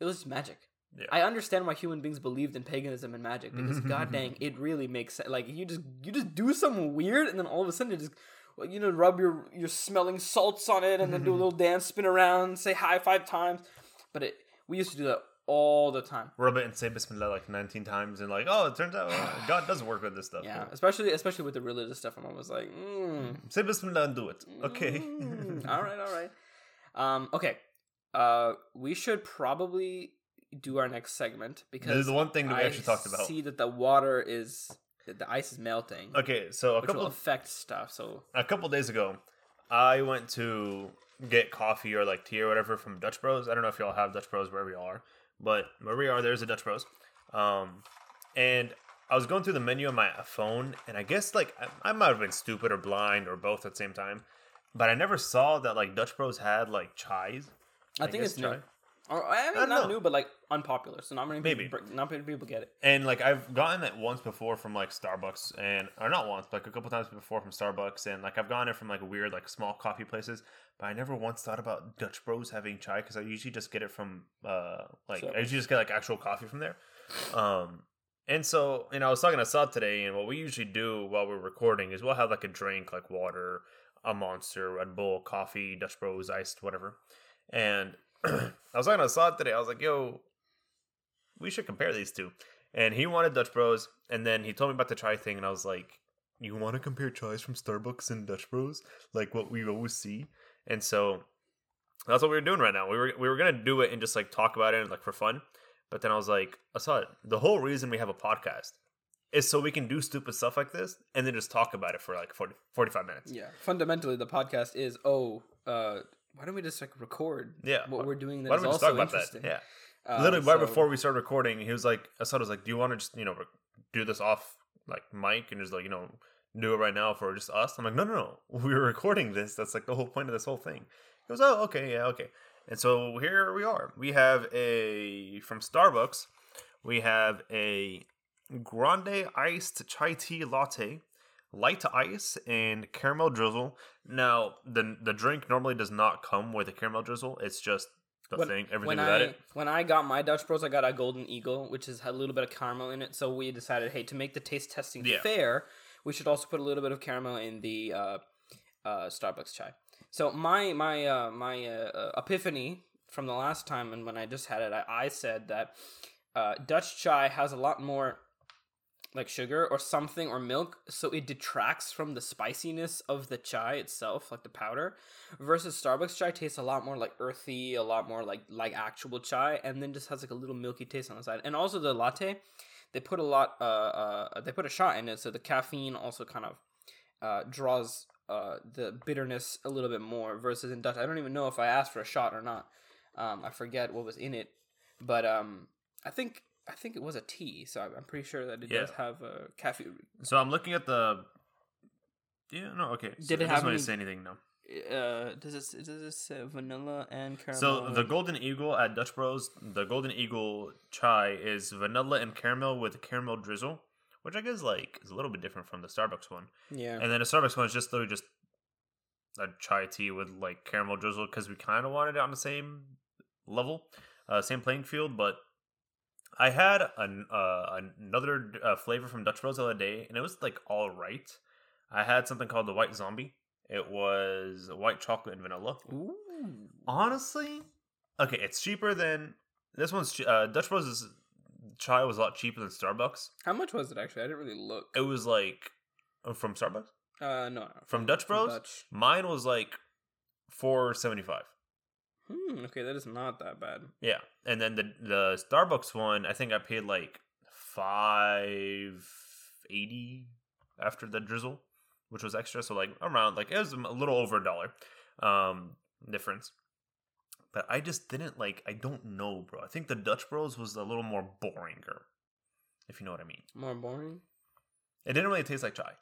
It was just magic. Yeah. I understand why human beings believed in paganism and magic because god dang, it really makes sense. Like you just you just do something weird, and then all of a sudden it just well, you know rub your your smelling salts on it, and then do a little dance, spin around, say hi five times. But it we used to do that all the time. Rub it and say Bismillah like 19 times and like, oh, it turns out uh, God does work with this stuff. Yeah, especially especially with the religious stuff. I'm always like, mm, Say Bismillah and do it. Okay. Mm, all right, all right. Um, okay. Uh, we should probably do our next segment because This is the one thing that we I actually talked about. See that the water is the ice is melting, Okay, so a couple affect stuff. So a couple days ago, I went to get coffee or like tea or whatever from Dutch Bros. I don't know if y'all have Dutch Bros wherever y'all are, but we are, there's a Dutch Bros. Um, and I was going through the menu on my phone, and I guess like I, I might have been stupid or blind or both at the same time, but I never saw that like Dutch Bros had like chais. I, think guess it's new. Or, I mean, don't not know. new, but like unpopular. So not many Maybe. people, not many people get it. And like I've gotten it once before from like Starbucks and or not once, but like a couple times before from Starbucks and like I've gotten it from like weird like small coffee places, but I never once thought about Dutch Bros having chai because I usually just get it from uh like I usually just get like actual coffee from there. Um and so you know, I was talking to Saad today and what we usually do while we're recording is we'll have like a drink like water, a monster, Red Bull, coffee, Dutch Bros, iced, whatever. And I was talking to Saad today, I was like, yo, we should compare these two. And he wanted Dutch Bros, and then he told me about the try thing, and I was like, you want to compare chais from Starbucks and Dutch Bros, like what we always see, and so that's what we were doing right now. We were we were gonna do it and just like talk about it and like for fun, but then I was like, I saw it. The whole reason we have a podcast is so we can do stupid stuff like this and then just talk about it for like 40, 45 minutes. Yeah. Fundamentally, the podcast is oh, uh, why don't we just like record? Yeah. What we're doing that Why is don't we just also talk about interesting. that? Yeah. Uh, Literally right so- before we started recording, he was like, Assad was like, "Do you want to just you know do this off like mic and just like you know do it right now for just us?" I'm like, "No, no, no. We were recording this. That's like the whole point of this whole thing." He goes, "Oh, okay, yeah, okay." And so here we are. We have a from Starbucks. We have a grande iced chai tea latte, light ice, and caramel drizzle. Now the the drink normally does not come with a caramel drizzle. It's just the when, thing. Everything when without I it. when I got my Dutch Bros, I got a Golden Eagle, which has had a little bit of caramel in it. So we decided, hey, to make the taste testing Yeah. fair, we should also put a little bit of caramel in the uh, uh, Starbucks chai. So my my uh, my uh, uh, epiphany from the last time, and when I just had it, I, I said that uh, Dutch chai has a lot more like sugar or something or milk, so it detracts from the spiciness of the chai itself, like the powder. Versus Starbucks chai tastes a lot more like earthy, a lot more like like actual chai, and then just has like a little milky taste on the side. And also the latte, they put a lot, uh, uh, they put a shot in it, so the caffeine also kind of uh, draws uh, the bitterness a little bit more. Versus in Dutch, I don't even know if I asked for a shot or not. Um, I forget what was in it, but um, I think I think it was a tea, so I'm- pretty sure that it does have a caffeine. So I'm looking at the. Yeah, no, okay. So Did it doesn't have really any- say anything? No. Uh, does this does this say vanilla and caramel? So the Golden Eagle at Dutch Bros, the Golden Eagle chai is vanilla and caramel with caramel drizzle, which I guess like is a little bit different from the Starbucks one. yeah, And then the Starbucks one is just literally just a chai tea with like caramel drizzle because we kind of wanted it on the same level, uh, same playing field. But I had an, uh, another uh, flavor from Dutch Bros the other day, and it was like all right. I had something called the White Zombie. It was white chocolate and vanilla. Ooh. Honestly, okay, it's cheaper than this one's. Uh, Dutch Bros' chai was a lot cheaper than Starbucks. How much was it actually? I didn't really look. It was like uh, from Starbucks. Uh, no, no From Dutch Bros? Dutch. Mine was like four seventy five. Hmm. Okay, that is not that bad. Yeah, and then the the Starbucks one, I think I paid like five eighty after the drizzle, which was extra. So like around like it was a little over a dollar um difference. But I just didn't like. I don't know, bro. I think the Dutch Bros was a little more boringer, if you know what I mean. More boring. It didn't really taste like chai.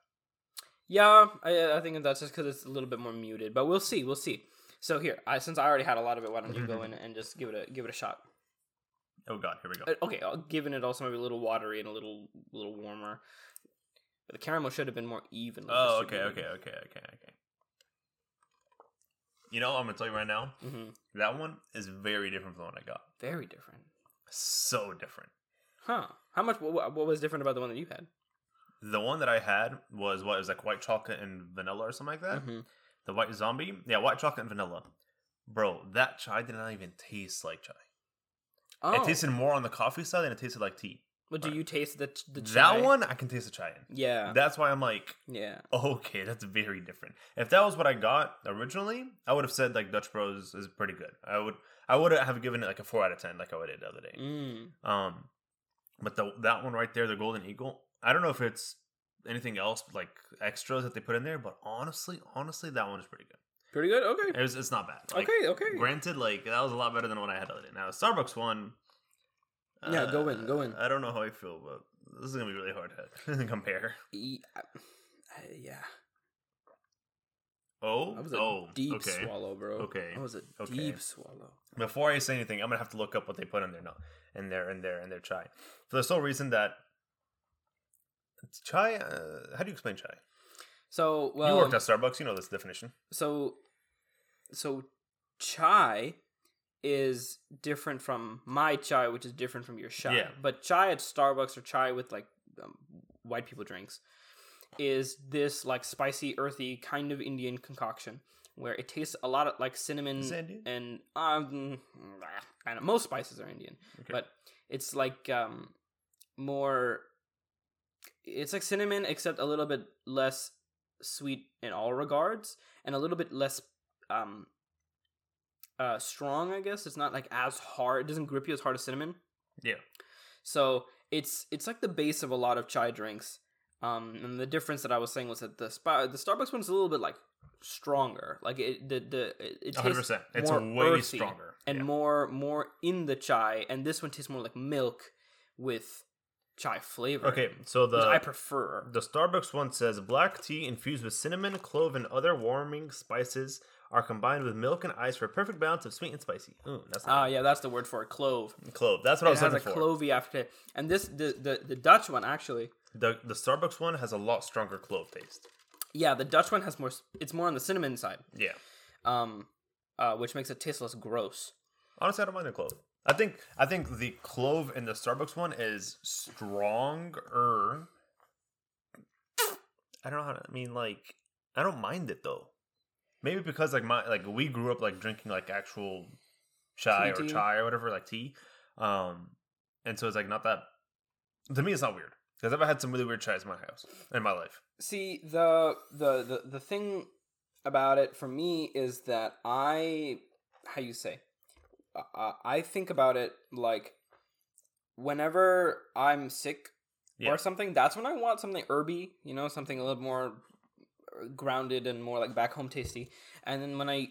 Yeah, I, I think that's just because it's a little bit more muted. But we'll see. We'll see. So here, I since I already had a lot of it, why don't you go in and just give it a give it a shot? Oh god, here we go. Uh, Okay, I'll giving it also maybe a little watery and a little little warmer. But the caramel should have been more evenly. Oh, okay, okay, okay, okay, okay. You know, I'm gonna tell you right now. hmm That one is very different from the one I got. Very different. So different. Huh? How much? What, what was different about the one that you had? The one that I had was what it was like white chocolate and vanilla or something like that. Mhm. The white zombie, yeah, white chocolate and vanilla. Bro, that chai did not even taste like chai. Oh, It tasted more on the coffee side than it tasted like tea. But do you taste the the chai? That one I can taste the chai in. Yeah. That's why I'm like, yeah. okay, that's very different. If that was what I got originally, I would have said like Dutch Bros is pretty good. I would I would have given it like a four out of ten, like I did the other day. Mm. Um, but the that one right there, the Golden Eagle. I don't know if it's anything else like extras that they put in there, but honestly, honestly, that one is pretty good. Pretty good. Okay. It's it's not bad. Like, okay. Okay. Granted, like that was a lot better than what I had the other day. Now Starbucks one. Yeah, go in, uh, go in. I don't know how I feel, but this is gonna be really hard to compare. I- yeah. Oh, That was a oh, deep okay. swallow, bro. Okay, That was a okay. deep swallow. Before I say anything, I'm gonna have to look up what they put in there now, in their in their in their chai, for the sole reason that chai. Uh, how do you explain chai? So well, you worked at Starbucks, you know this definition. so so chai is different from my chai, which is different from your chai. Yeah. But chai at Starbucks or chai with like um, white people drinks is this like spicy, earthy kind of Indian concoction where it tastes a lot of like cinnamon and um, I know most spices are Indian, Okay. but it's like um more. It's like cinnamon except a little bit less sweet in all regards and a little bit less um uh strong i guess it's not like as hard it doesn't grip you as hard as cinnamon Yeah. so it's it's like the base of a lot of chai drinks um and the difference that i was saying was that the spa- the starbucks one's a little bit like stronger like it the the it, tastes percent. It's more way earthy stronger and Yeah. more more in the chai and this one tastes more like milk with chai flavor Okay, so which i prefer the Starbucks one says black tea infused with cinnamon, clove, and other warming spices are combined with milk and ice for a perfect balance of sweet and spicy. Ooh, that's ah yeah that's the word for it clove clove. That's what I it was has a looking clovey after and this the, the the dutch one actually The the Starbucks one has a lot stronger clove taste. yeah the dutch one has more it's more on the cinnamon side Yeah. um uh which makes it taste less gross Honestly, I don't mind the clove. I think I think the clove in the Starbucks one is stronger. I don't know how to. I mean, like, I don't mind it though. Maybe because like my like we grew up like drinking like actual chai Tea, or tea. chai or whatever like tea, um, and so it's like not that. To me, it's not weird because I've had some really weird chais in my house in my life. See the the the the thing about it for me is that I how you say uh, I think about it like whenever I'm sick Yeah. or something. That's when I want something herby, you know, something a little more uh, grounded and more like back home tasty. And then when I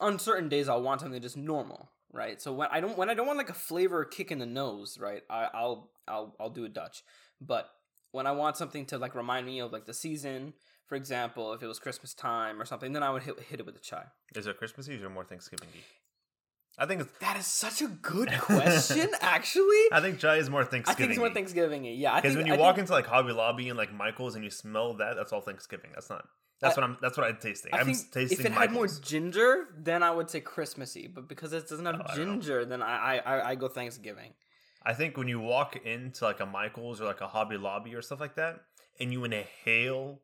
on certain days I'll want something just normal, right? So when I don't when I don't want like a flavor kick in the nose, right? I, I'll I'll I'll do a Dutch. But when I want something to like remind me of like the season, for example, if it was Christmas time or something, then I would hit, hit it with a chai. Is it Christmas Eve or more Thanksgiving Eve? I think it's. That is such a good question, actually. I think chai is more Thanksgiving. I think it's more Thanksgiving. Yeah, Because when you I walk think, into like Hobby Lobby and like Michaels and you smell that, that's all Thanksgiving. That's not. That's I- what I'm. That's what I'm tasting. I I'm think tasting. if it had more ginger, then I would say Christmassy. But because it doesn't have Oh, I ginger, then I, I I I go Thanksgiving. I think when you walk into like a Michaels or like a Hobby Lobby or stuff like that, and you inhale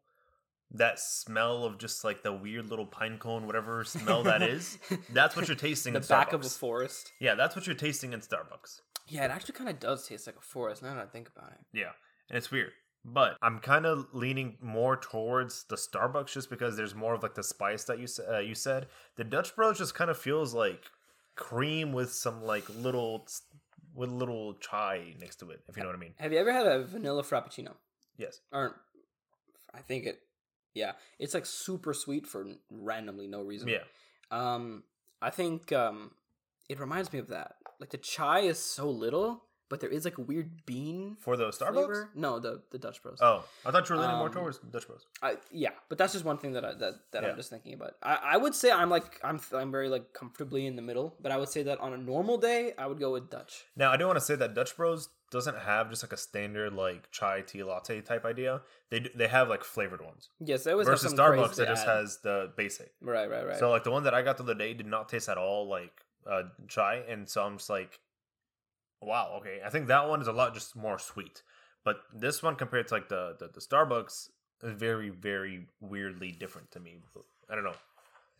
that smell of just like the weird little pine cone, whatever smell that is, that's what you're tasting. In the back of a forest. Yeah, that's what you're tasting in Starbucks. Yeah, it actually kind of does taste like a forest. Now that I think about it. Yeah, and it's weird. But I'm kind of leaning more towards the Starbucks just because there's more of like the spice that you uh, you said. The Dutch Bros just kind of feels like cream with some like little with little chai next to it, if you know what I mean. Have you ever had a vanilla frappuccino? Yes. Or I think it. Yeah, it's like super sweet for randomly no reason. Yeah. Um, I think um, it reminds me of that. Like the chai is so little, but there is like a weird bean For the Starbucks? flavor. No, the the Dutch Bros. Oh, I thought you were leaning more Um, towards Dutch Bros. I, yeah, but that's just one thing that I, that that Yeah. I'm just thinking about. I, I would say I'm like I'm I'm very like comfortably in the middle, but I would say that on a normal day I would go with Dutch. Now, I do want to say that Dutch Bros doesn't have just like a standard like chai tea latte type idea. They d- they have like flavored ones. Yes, they always Versus some Starbucks, that just add. has the basic. right, right, right. So like the one that I got the other day did not taste at all like uh, chai, and so I'm just like, wow, okay. I think that one is a lot just more sweet, but this one compared to like the the, the Starbucks is very very weirdly different to me. I don't know.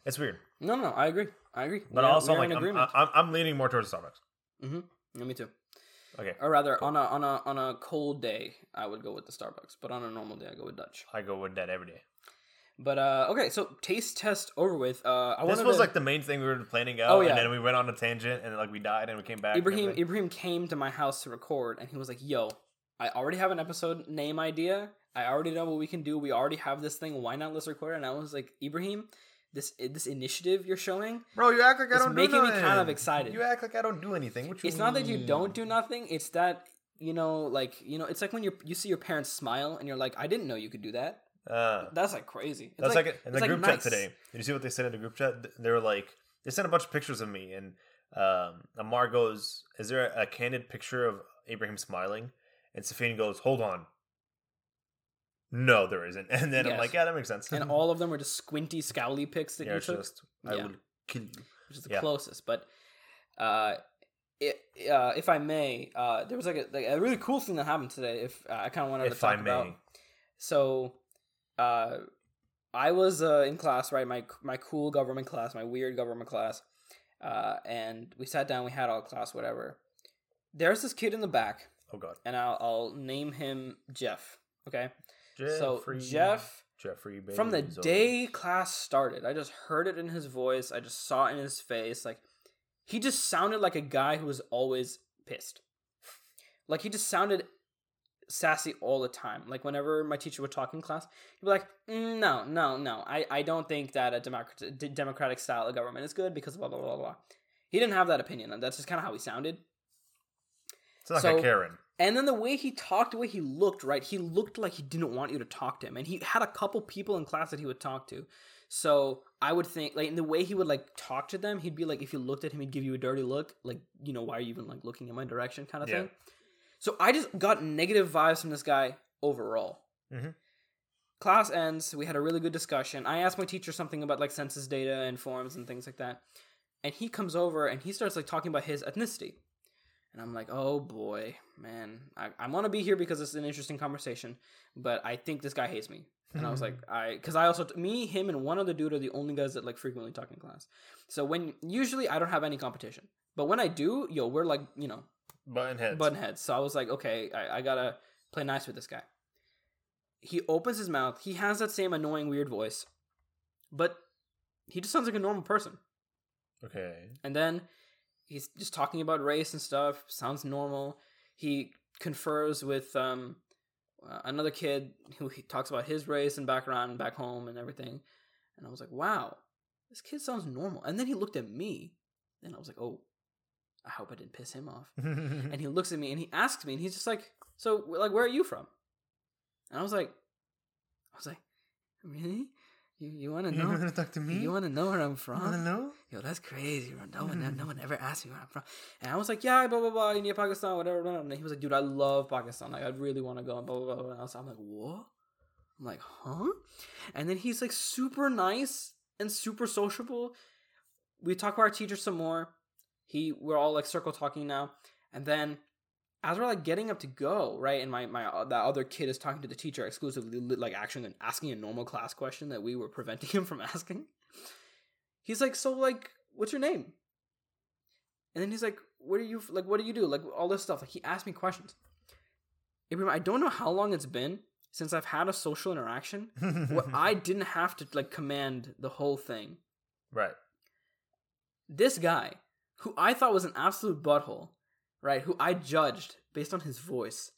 It's weird, no, no, I agree. I agree. but We're- also we're like I'm. I'm I'm leaning more towards Starbucks. mm-hmm. Yeah, me too. Okay, Or rather, on a on a on a cold day, I would go with the Starbucks, but on a normal day, I go with Dutch. I go with that every day. But uh, okay, so taste test over with. Uh, I This was to- like the main thing we were planning out, Oh, yeah. and then we went on a tangent, and like we died, and we came back. Ibrahim. Ibrahim came to my house to record and he was like, "Yo, I already have an episode name idea. I already know what we can do. We already have this thing. Why not let's record it?" And I was like, "Ibrahim, this this initiative you're showing, Bro, you act like I don't making do me kind of excited. You act like I don't do anything. What you it's not that you don't do nothing. It's that you know, like you know, it's like when you you see your parents smile and you're like, "I didn't know you could do that." Uh, That's like crazy. It's that's like, in it's the like group nice. chat today. Did you see what they said in the group chat? They were like, they sent a bunch of pictures of me, and um, Amar goes, "Is there a, a candid picture of Abraham smiling?" And Safine goes, "Hold on." No, there isn't. And then I'm like, "Yeah, that makes sense." And all of them were just squinty, scowly pics that yeah, you took. just, I Yeah. will kill you. which is the Yeah. closest. But uh, it, uh, if I may, uh, there was like a, like a really cool thing that happened today. If uh, I kind of wanted to talk I may. about, so uh, I was uh, in class, right? My my cool government class, my weird government class, uh, and we sat down. We had all class, whatever. There's this kid in the back, Oh god. and I'll, I'll name him Jeff. Okay, so Jeff Jeffrey from the day class started, I just heard it in his voice. I just saw it in his face. Like he just sounded like a guy who was always pissed. Like he just sounded sassy all the time. Like whenever my teacher would talk in class, he'd be like, "Mm, "No, no, no. I, I don't think that a democratic democratic style of government is good because blah blah blah blah." He didn't have that opinion, and that's just kind of how he sounded. It's like so- a Karen. And then the way he talked, the way he looked, right? He looked like he didn't want you to talk to him. And he had a couple people in class that he would talk to. So I would think, like, in the way he would, like, talk to them, he'd be like, if you looked at him, he'd give you a dirty look. Like, you know, why are you even, like, looking in my direction kind of Yeah. thing. So I just got negative vibes from this guy overall. Mhm. Class ends. We had a really good discussion. I asked my teacher something about, like, census data and forms and things like that. And he comes over and he starts, like, talking about his ethnicity. And I'm like, oh boy, man, I, I want to be here because it's an interesting conversation, but I think this guy hates me. And I was like, I, because I also, me, him, and one other dude are the only guys that like frequently talk in class. So when, usually I don't have any competition, but when I do, yo, we're like, you know, Button heads. button heads. So I was like, okay, I, I gotta play nice with this guy. He opens his mouth. He has that same annoying, weird voice, but he just sounds like a normal person. Okay. And then he's just talking about race and stuff. Sounds normal. He confers with um, uh, another kid who he talks about his race and background and back home and everything. And I was like, wow, this kid sounds normal. And then he looked at me, and I was like, oh, I hope I didn't piss him off. And he looks at me and he asks me, and he's just like, so like, where are you from? And I was like, I was like, really? You you want to know? you want to talk to me? You want to know where I'm You want to from? know? Yo, that's crazy, bro. No one, no hmm. one ever asked me where I'm from. And I was like, yeah, blah blah blah, India, Pakistan, whatever. blah, blah. And he was like, dude, I love Pakistan. Like, I really want to go. And blah blah blah. And I was, I'm like, what? I'm like, huh? And then he's like super nice and super sociable. We talk about our teacher some more. He, we're all like circle talking now. And then as we're like getting up to go, right, and my my uh, that other kid is talking to the teacher exclusively, li- like actually asking a normal class question that we were preventing him from asking. He's like, so like, what's your name? And then he's like, what do you like? What do you do? Like all this stuff. Like he asked me questions. I don't know how long it's been since I've had a social interaction where I didn't have to like command the whole thing. right. This guy, who I thought was an absolute butthole, right? Who I judged based on his voice,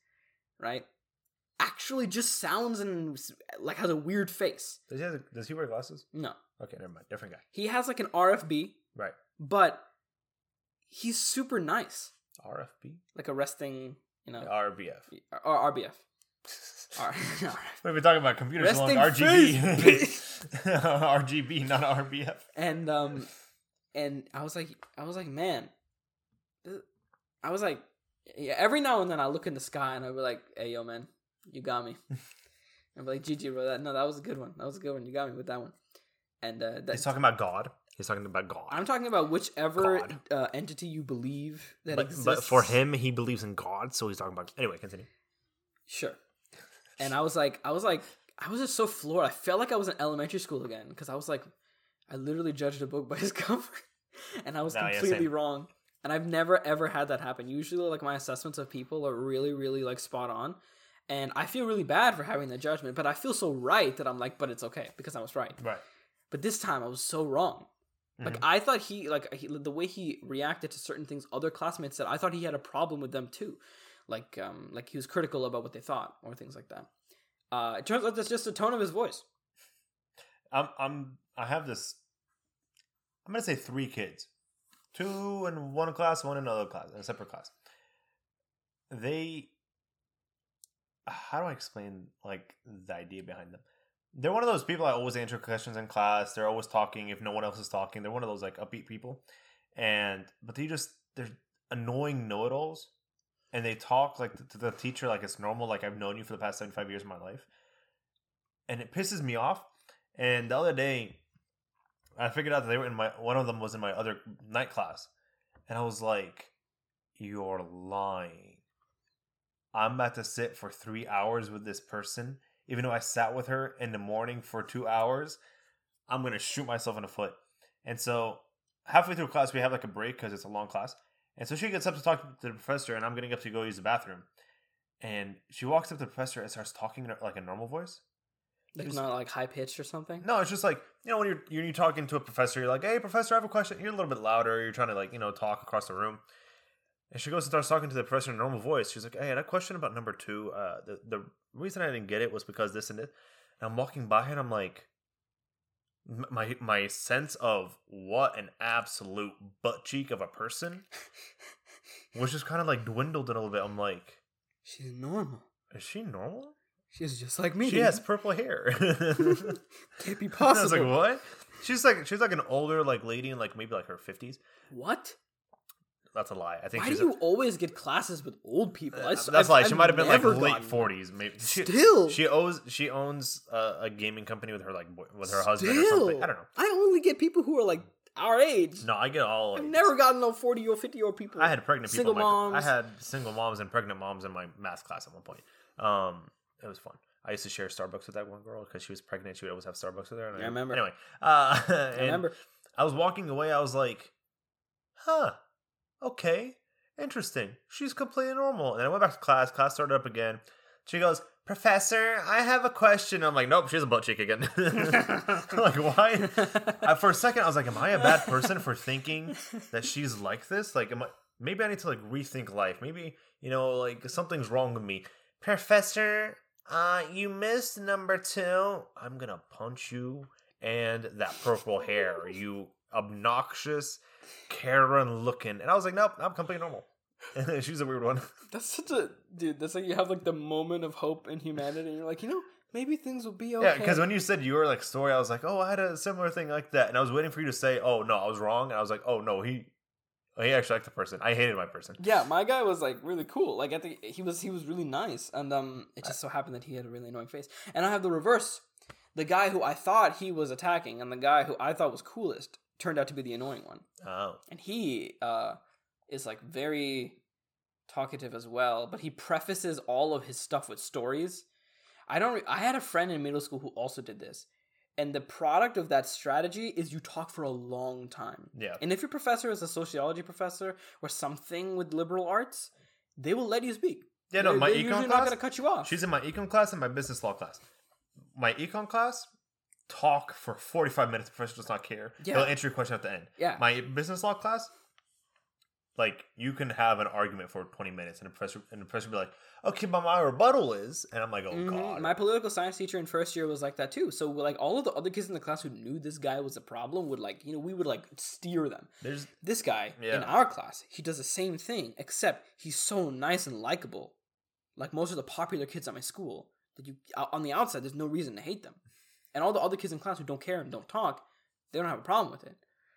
right? Actually, just sounds and like has a weird face. Does he have, does he wear glasses? No, Okay, never mind. Different guy. he has like an RFB, Right. but he's super nice, RFB. like a resting, you know, RBF. or RBF. R- We've been talking about computers so long. Resting RGB. RGB, not RBF. and um, and I was like, I was like, man, I was like, yeah. Every now and then I look in the sky and I be like, hey, yo, man, you got me. I'm like, GG, bro. That no, that was a good one. That was a good one. You got me with that one. And uh, that, He's talking about God. He's talking about God. I'm talking about whichever uh, entity you believe that but, exists. but for him, he believes in God, so he's talking about. Anyway, continue. Sure. And I was like, I was like, I was just so floored. I felt like I was in elementary school again because I was like, I literally judged a book by its cover, and I was No, completely same. wrong. And I've never ever had that happen. Usually, like my assessments of people are really, really like spot on, and I feel really bad for having that judgment. But I feel so right that I'm like, but it's okay because I was right. Right. But this time I was so wrong. Like I thought he like he, the way he reacted to certain things other classmates said, I thought he had a problem with them too. Like um like he was critical about what they thought or things like that. Uh it turns out that's just the tone of his voice. I'm. I'm. I have this. I'm gonna say three kids, two in one class, one in another class, in a separate class. They. How do I explain like the idea behind them? They're one of those people I always answer questions in class. They're always talking if no one else is talking. They're one of those like upbeat people, and but they just they're annoying know-it-alls, and they talk like to the teacher like it's normal. Like I've known you for the past seventy-five years of my life, and it pisses me off. And the other day, I figured out that they were in my one of them was in my other night class, and I was like, "You're lying." I'm about to sit for three hours with this person, even though I sat with her in the morning for two hours. I'm gonna shoot myself in the foot. And so halfway through class, we have like a break because it's a long class. And so she gets up to talk to the professor, and I'm getting up to go use the bathroom. and she walks up to the professor and starts talking like a normal voice. Like Just- not like high pitched or something. No, it's just like you know when you're you're, you're talking to a professor, you're like, "Hey, professor, I have a question." You're a little bit louder. You're trying to like you know talk across the room. And she goes and starts talking to the professor in a normal voice. She's like, "Hey, I had a question about number two. Uh, the the reason I didn't get it was because this and this." And I'm walking by and I'm like, my my sense of what an absolute butt cheek of a person was just kind of like dwindled a little bit. I'm like, She's normal. is she normal? She's just like me. She has purple hair. Can't be possible. I was like, what? She's like she's like an older like lady in like maybe like her fifties. What? That's a lie. I think Why do a- you always get classes with old people? I s- that's I've- why she I've might have been like late forties. Maybe she, Still, she owns she owns a, a gaming company with her like boy- with her husband or Still. something. I don't know. I only get people who are like our age. No, I get all. I've ages. never gotten no forty or fifty year old people. I had pregnant people. Single in my, moms. I had single moms and pregnant moms in my math class at one point. Um, it was fun. I used to share Starbucks with that one girl because she was pregnant. She would always have Starbucks with her. And Yeah, I remember. Anyway, uh, I remember. I was walking away. I was like, "Huh, okay, interesting." She's completely normal. And I went back to class. Class started up again. She goes, "Professor, I have a question." I'm like, "Nope, she's a butt cheek again." Like, why? I, for a second, I was like, "Am I a bad person for thinking that she's like this? Like, am I? Maybe I need to like rethink life. Maybe you know, like something's wrong with me." Professor, uh, you missed number two. I'm gonna punch you and that purple hair. You obnoxious Karen looking. And I was like, nope, I'm completely normal. And she's a weird one. That's such a dude. That's like you have like the moment of hope in humanity, and you're like, you know, maybe things will be okay. Yeah, because when you said your like story, I was like, oh, I had a similar thing like that, and I was waiting for you to say, oh no, I was wrong, and I was like, oh no, he, he actually liked the person. I hated my person. yeah, my guy was like really cool. Like I think he was he was really nice, and um, it just so happened that he had a really annoying face. And I have the reverse. The guy who I thought he was attacking, and the guy who I thought was coolest, turned out to be the annoying one. Oh, and he uh is like very talkative as well but he prefaces all of his stuff with stories i don't re- i had a friend in middle school who also did this and the product of that strategy is you talk for a long time yeah, and if your professor is a sociology professor or something with liberal arts they will let you speak yeah. No, They're- my they're econ not gonna cut you off She's in my econ class and my business law class. My econ class, talk for 45 minutes. The professor does not care. Yeah. He'll answer your question at the end. yeah My business law class, like you can have an argument for 20 minutes and the professor and the professor be like, okay, but my rebuttal is, and I'm like, oh Mhm. god. My political science teacher in first year was like that too. So like all of the other kids in the class who knew this guy was a problem would like you know we would like steer them. There's This guy in our class, he does the same thing, except he's so nice and likable. Like most of the popular kids at my school, that you on the outside, there's no reason to hate them. And all the other kids in class who don't care and don't talk, they don't have a problem with it.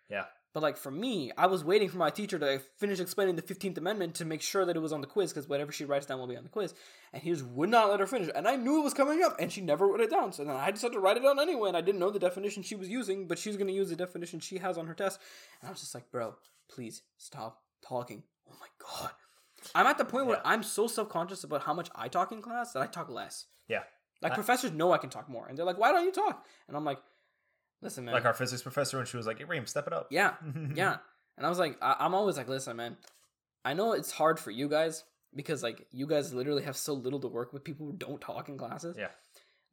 yeah. But like for me, I was waiting for my teacher to finish explaining the Fifteenth Amendment to make sure that it was on the quiz because whatever she writes down will be on the quiz, and he just would not let her finish. And I knew it was coming up, and she never wrote it down. So then I just had to write it down anyway, and I didn't know the definition she was using, but she's going to use the definition she has on her test. And I was just like, bro, please stop talking. Oh my god, I'm at the point where I'm so self conscious about how much I talk in class that I talk less. Yeah. Like I- professors know I can talk more, and they're like, why don't you talk? And I'm like, listen, man. Like our physics professor, and she was like, hey, Reem, step it up. yeah, yeah. And I was like, I- I'm always like, listen, man, I know it's hard for you guys because like you guys literally have so little to work with people who don't talk in classes. Yeah.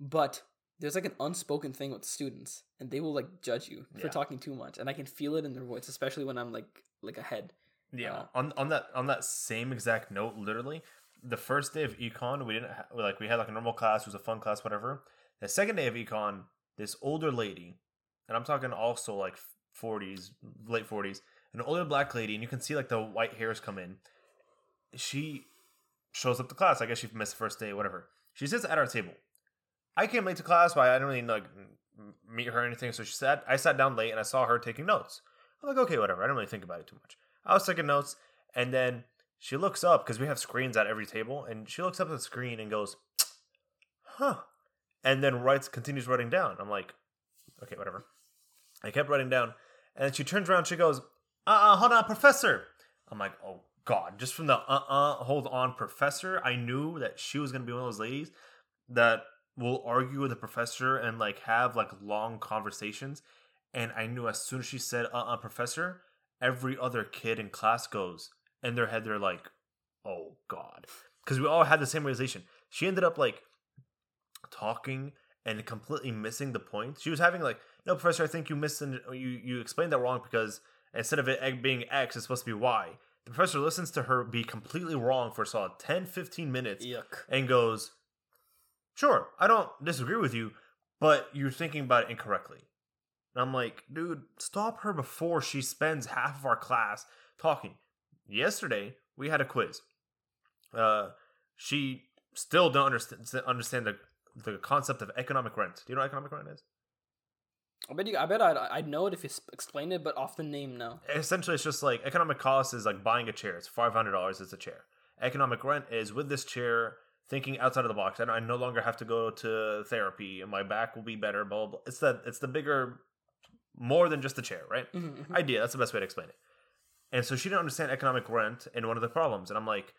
But there's like an unspoken thing with students, and they will like judge you for Yeah. talking too much, and I can feel it in their voice, especially when I'm like like ahead. Yeah. Uh, on on that on that same exact note, literally, the first day of econ, we didn't ha- like we had like a normal class, it was a fun class, whatever. The second day of econ, this older lady, and I'm talking also like 40s, late 40s, an older black lady, and you can see like the white hairs come in. She shows up to class. I guess she missed the first day, whatever. She sits at our table. I came late to class, but I didn't really like meet her or anything. So she sat. I sat down late, and I saw her taking notes. I'm like, okay, whatever. I didn't really think about it too much. I was taking notes, and then she looks up because we have screens at every table, and she looks up at the screen and goes, "Huh," and then writes, continues writing down. I'm like, okay, whatever. I kept writing down, and then she turns around. She goes, "Uh, uh hold on, professor." I'm like, oh god, just from the uh, uh hold on, professor. I knew that she was gonna be one of those ladies that will argue with the professor and like have like long conversations. And I knew as soon as she said, uh uh, professor, every other kid in class goes, in their head, they're like, oh God. because we all had the same realization. She ended up like talking and completely missing the point. She was having like, no, professor, I think you missed you you explained that wrong because instead of it being X, it's supposed to be Y. The professor listens to her be completely wrong for solid 10, 15 minutes Yuck. and goes, Sure, I don't disagree with you, but you're thinking about it incorrectly. And I'm like, dude, stop her before she spends half of our class talking. Yesterday, we had a quiz. Uh, she still don't understand understand the the concept of economic rent. Do you know what economic rent is? I bet you. I bet I'd, I'd know it if you explained it, but off the name, no. Essentially, it's just like economic cost is like buying a chair. It's five hundred dollars. It's a chair. Economic rent is with this chair thinking outside of the box. I, I no longer have to go to therapy, and my back will be better. Blah blah. blah. It's the it's the bigger, more than just the chair, right? Mhm, mhm. idea. That's the best way to explain it. And so she didn't understand economic rent and one of the problems. And I'm like,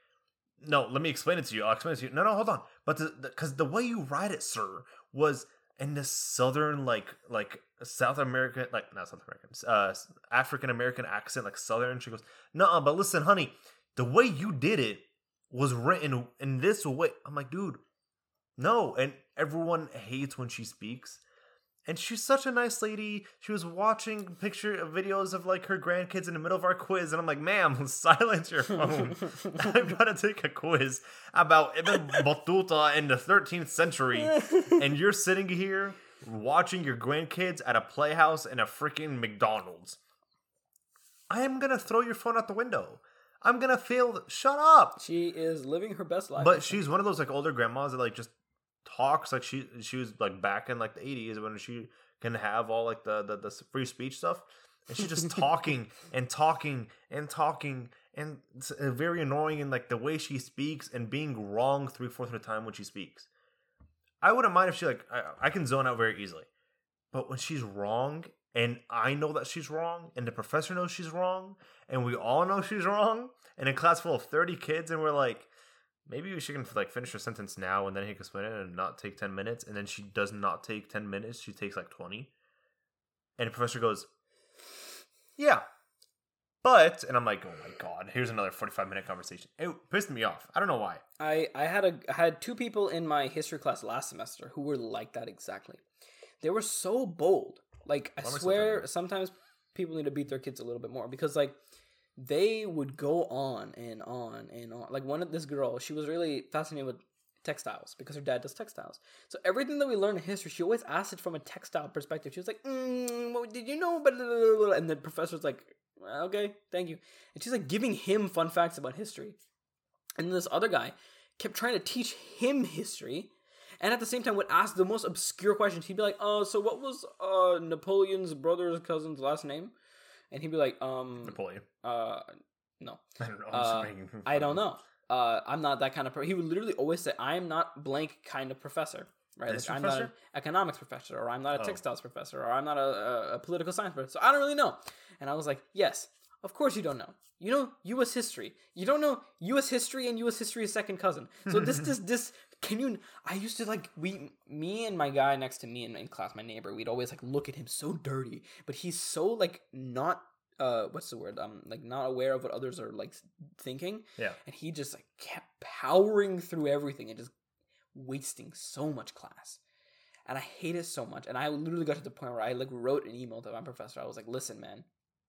no, let me explain it to you. I'll explain it to you. No, no, hold on. But because the, the, way you write it, sir, was in the southern, like, like South American, like not South American, uh, African American accent, like southern. She goes, no, but listen, honey, the way you did it was written in this way. I'm like, dude, no. And everyone hates when she speaks and she's such a nice lady. She was watching picture videos of like her grandkids in the middle of our quiz, and I'm like, "Ma'am, silence your phone. I'm trying to take a quiz about Ibn Battuta in the 13th century, and you're sitting here watching your grandkids at a playhouse in a freaking McDonald's. I am gonna throw your phone out the window. I'm gonna fail. Shut up. She is living her best life. But she's one of those like older grandmas that like just talks like she she was like back in like the 80s when she can have all like the the, the free speech stuff. And she's just talking and talking and talking and it's uh, very annoying in like the way she speaks and being wrong three fourths of the time when she speaks. I wouldn't mind if she like I, I can zone out very easily. But when she's wrong and i know that she's wrong and the professor knows she's wrong and we all know she's wrong and a class full of 30 kids and we're like maybe she can like finish her sentence now and then he can explain it and not take 10 minutes and then she does not take 10 minutes she takes like 20 and the professor goes yeah but and i'm like oh my god here's another 45 minute conversation. It pissed me off. I don't know why. I I had a I had two people in my history class last semester who were like that exactly. They were so bold. Like I Why am I so swear, sometimes people need to beat their kids a little bit more because like they would go on and on and on. Like one of this girl, she was really fascinated with textiles because her dad does textiles. So everything that we learn in history, she always asked it from a textile perspective. She was like, mm, what, "Did you know?" And the professor's like, "Okay, thank you." And she's like giving him fun facts about history. And this other guy kept trying to teach him history, and at the same time would ask the most obscure questions. He'd be like, "Oh, so what was uh Napoleon's brother's cousin's last name?" And he'd be like, "Um, napoleon uh, no, i don't know Uh, I'm just I don't know. Uh, I'm not that kind of. Pro-. He would literally always say, "I'm not blank kind of professor." Right, like, I'm not an economics professor, or I'm not a Oh. textiles professor, or I'm not a, a, a political science professor. So I don't really know. And I was like, yes, of course you don't know. You know U.S. history. You don't know U.S. history, and U.S. history is second cousin. So this, this, this. Can you? I used to like we, me and my guy next to me in, in class, my neighbor. We'd always like look at him so dirty, but he's so like not. Uh, what's the word? Um, like not aware of what others are like thinking yeah and he just like kept powering through everything and just wasting so much class and i hate it so much and i literally got to the point where i like wrote an email to my professor i was like listen man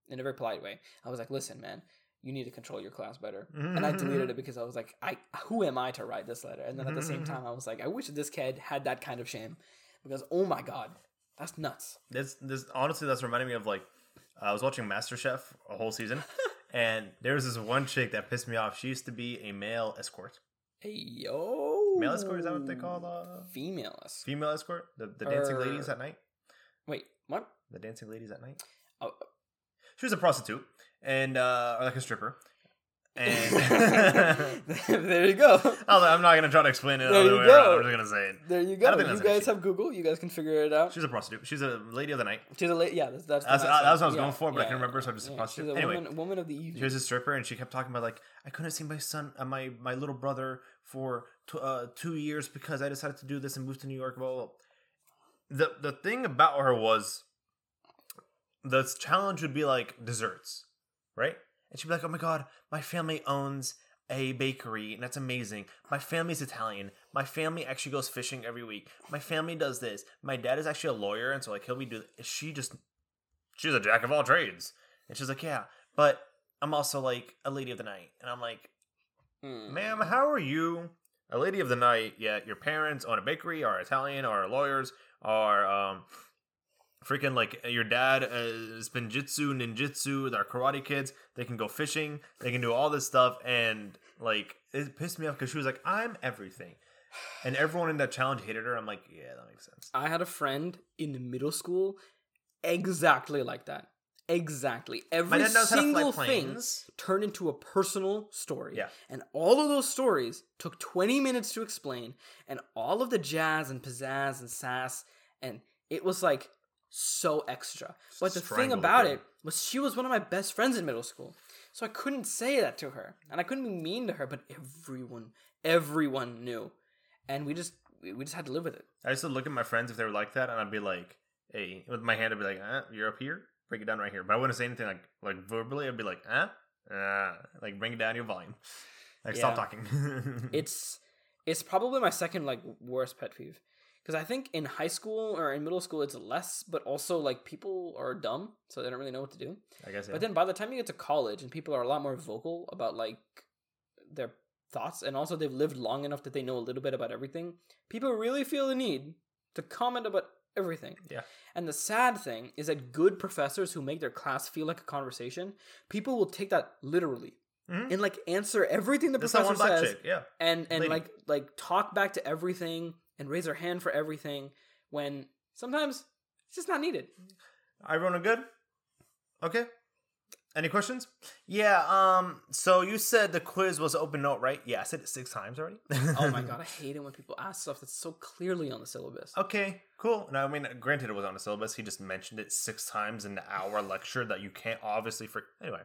in a very polite way i was like listen man you need to control your class better and i deleted it because i was like i who am i to write this letter and then at the same time i was like i wish this kid had that kind of shame because oh my god that's nuts this this honestly that's reminding me of like I was watching MasterChef a whole season, and there was this one chick that pissed me off. She used to be a male escort. hey yo Male escort is that what they call the female escort. female escort? The the dancing Er, ladies at night. wait what The dancing ladies at night. oh, She was a prostitute and uh, or like a stripper. And there you go I'm not gonna try to explain it There other you way go. around. I'm just gonna say it. There you go. You guys have Google. You guys can figure it out. She's a prostitute. She's a lady of the night. She's a late. Yeah, that's that's. That's- that's what I was one. going for, but I can't remember, so I just yeah, prostitute. She's a Anyway. woman, woman of the evening. She was a stripper, and she kept talking about like I couldn't see my son, uh, my my little brother for t- uh, two years because I decided to do this and move to New York. Blah, blah, blah. The the thing about her was the challenge would be like desserts, right? And she'd be like, "Oh my god, my family owns a bakery, and that's amazing. My family's Italian. My family actually goes fishing every week. My family does this. My dad is actually a lawyer, and so like he'll be do. She just, she's a jack of all trades, and she's like, yeah, but I'm also like a lady of the night, and I'm like, Hmm. ma'am, how are you? A lady of the night, yet your parents own a bakery, are Italian, are lawyers, are um, freaking like your dad uh, has been jitsu, ninjutsu, they're karate kids. They can go fishing, they can do all this stuff, and like it pissed me off because she was like, "I'm everything," and everyone in that challenge hated her. I'm like, yeah, that makes sense. I had a friend in middle school exactly like that. Exactly. Every dad knows how to fly single thing turned into a personal story. Yeah. And all of those stories took 20 minutes to explain, and all of the jazz and pizzazz and sass, and it was like so extra. But the thing about her. it was she was one of my best friends in middle school. So I couldn't say that to her. And I couldn't be mean to her, but everyone, everyone knew. And we just we just had to live with it. I used to look at my friends if they were like that, and I'd be like, "Hey," with my hand, I'd be like, "Uh, you're up here. Break it down right here." But I wouldn't say anything like like verbally. I'd be like, "Uh, uh," like bring it down your volume. Like stop talking. it's it's probably my second like worst pet peeve because I think in high school or in middle school it's less, but also like people are dumb, so they don't really know what to do. I guess. Yeah. But then by the time you get to college and people are a lot more vocal about like their thoughts, and also they've lived long enough that they know a little bit about everything, people really feel the need to comment about everything. Yeah. And the sad thing is that good professors who make their class feel like a conversation, people will take that literally. Mhm. And like answer everything the professor says, chick. Yeah. and and Lady. like like talk back to everything and raise their hand for everything when sometimes it's just not needed. Everyone good? Okay. Any questions? Yeah. Um. So you said the quiz was open note, right? Yeah, I said it six times already. Oh my god, I hate it when people ask stuff that's so clearly on the syllabus. Okay, cool. Now, I mean, granted, it was on the syllabus. He just mentioned it six times in the hour lecture that you can't obviously for. Anyway,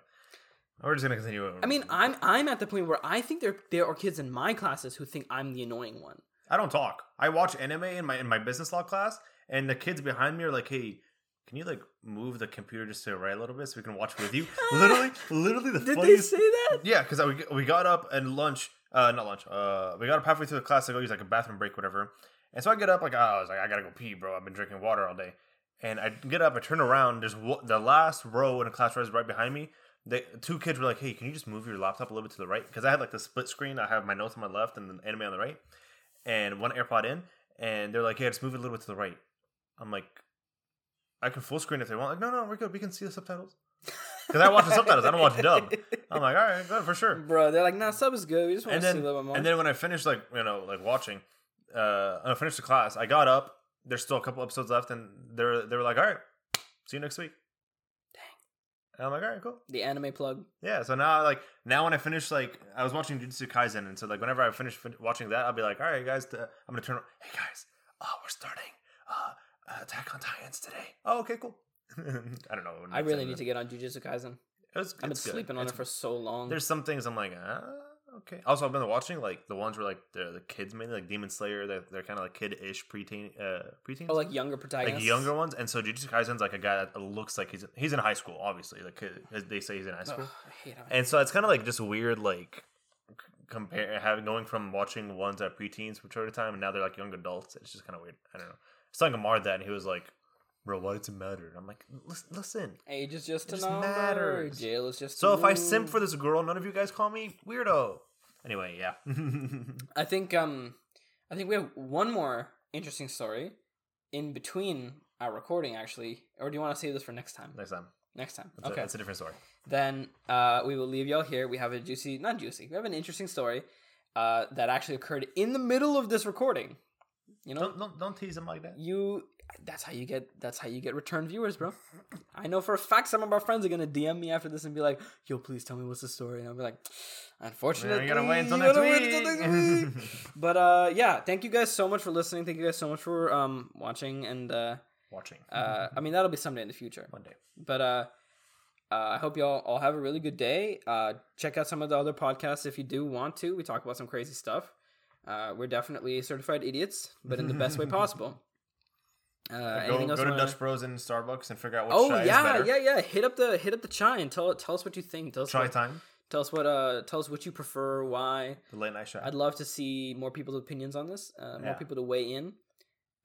we're just gonna continue. I mean, I'm I'm at the point where I think there there are kids in my classes who think I'm the annoying one. I don't talk. I watch anime in my in my business law class, and the kids behind me are like, "Hey, can you like move the computer just to the right a little bit so we can watch with you?" literally, literally the Did they say that? Yeah, because we we got up and lunch, uh, not lunch. Uh, we got up halfway through the class to go use like a bathroom break, whatever. And so I get up like, oh, I was like, I gotta go pee, bro. I've been drinking water all day. And I get up, I turn around. There's wa- the last row in the class is right behind me. The two kids were like, "Hey, can you just move your laptop a little bit to the right?" Because I had like the split screen. I have my notes on my left and the anime on the right, and one AirPod in. And they're like, "Yeah, just move it a little bit to the right." I'm like, "I can full screen if they want." Like, no, no, we're good. We can see the subtitles. Because I watch the subtitles. I don't watch dub. I'm like, all right, good for sure. Bro, they're like, nah, sub is good. We just want And to see then, a little bit more. and then when I finished, like you know, like watching, uh, I finished the class. I got up. There's still a couple episodes left, and they're they were like, all right, see you next week. And I'm like, all right, cool. the anime plug. Yeah. So now, like now, when I finish, like I was watching Jujutsu Kaisen, and so like whenever I finish fin- watching that, I'll be like, all right, guys, uh, I'm gonna turn. Hey guys, uh, we're starting uh, Attack on Titans today. Oh, okay, cool. I don't know. I really need to get on Jujutsu Kaisen. It was, I've been good. sleeping on It's- it for so long. There's some things I'm like, ah, okay. Also, I've been watching like the ones where like the the kids mainly like Demon Slayer. They're, they're kind of like kid-ish preteen, uh, preteens, oh, like younger protagonists. like younger ones. And so Jujutsu Kaisen's like a guy that looks like he's he's in high school. Obviously, like they say he's in high school. I hate how And so it's kind of like just weird, like compare having going from watching ones that are preteens for a time, and now they're like young adults. It's just kind of weird. I don't know. Telling Amar that, and he was like, "Bro, why does it matter?" And I'm like, "Listen. Age is just It a just number. matters. Jail is just. So if I simp for this girl, none of you guys call me weirdo. Anyway, yeah. I think um, I think we have one more interesting story in between our recording, actually. Or do you want to save this for next time? Next time. Next time. That's okay. A, that's a different story. then uh, we will leave y'all here. We have a juicy, not juicy. We have an interesting story uh, that actually occurred in the middle of this recording. You know, Don't, don't don't tease him like that. you. That's how you get. That's how you get return viewers, bro. I know for a fact some of our friends are gonna DM me after this and be like, "Yo, please tell me what's the story." And I'll be like, "Unfortunately, you gotta wait until next week." until next week." but uh, yeah, thank you guys so much for listening. Thank you guys so much for um watching and uh, Watching. uh, I mean that'll be someday in the future. One day. But uh, uh, I hope y'all all have a really good day. Uh, check out some of the other podcasts if you do want to. We talk about some crazy stuff. Uh, we're definitely certified idiots, but in the best way possible. Uh, Go, go to Dutch Bros in Starbucks and figure out what. Oh chai is yeah, yeah, yeah. Hit up the hit up the chai and tell tell us what you think. Tell us Chai what- time. Tell us what uh tell us what you prefer, why. The late night show. I'd love to see more people's opinions on this, uh, more Yeah. people to weigh in.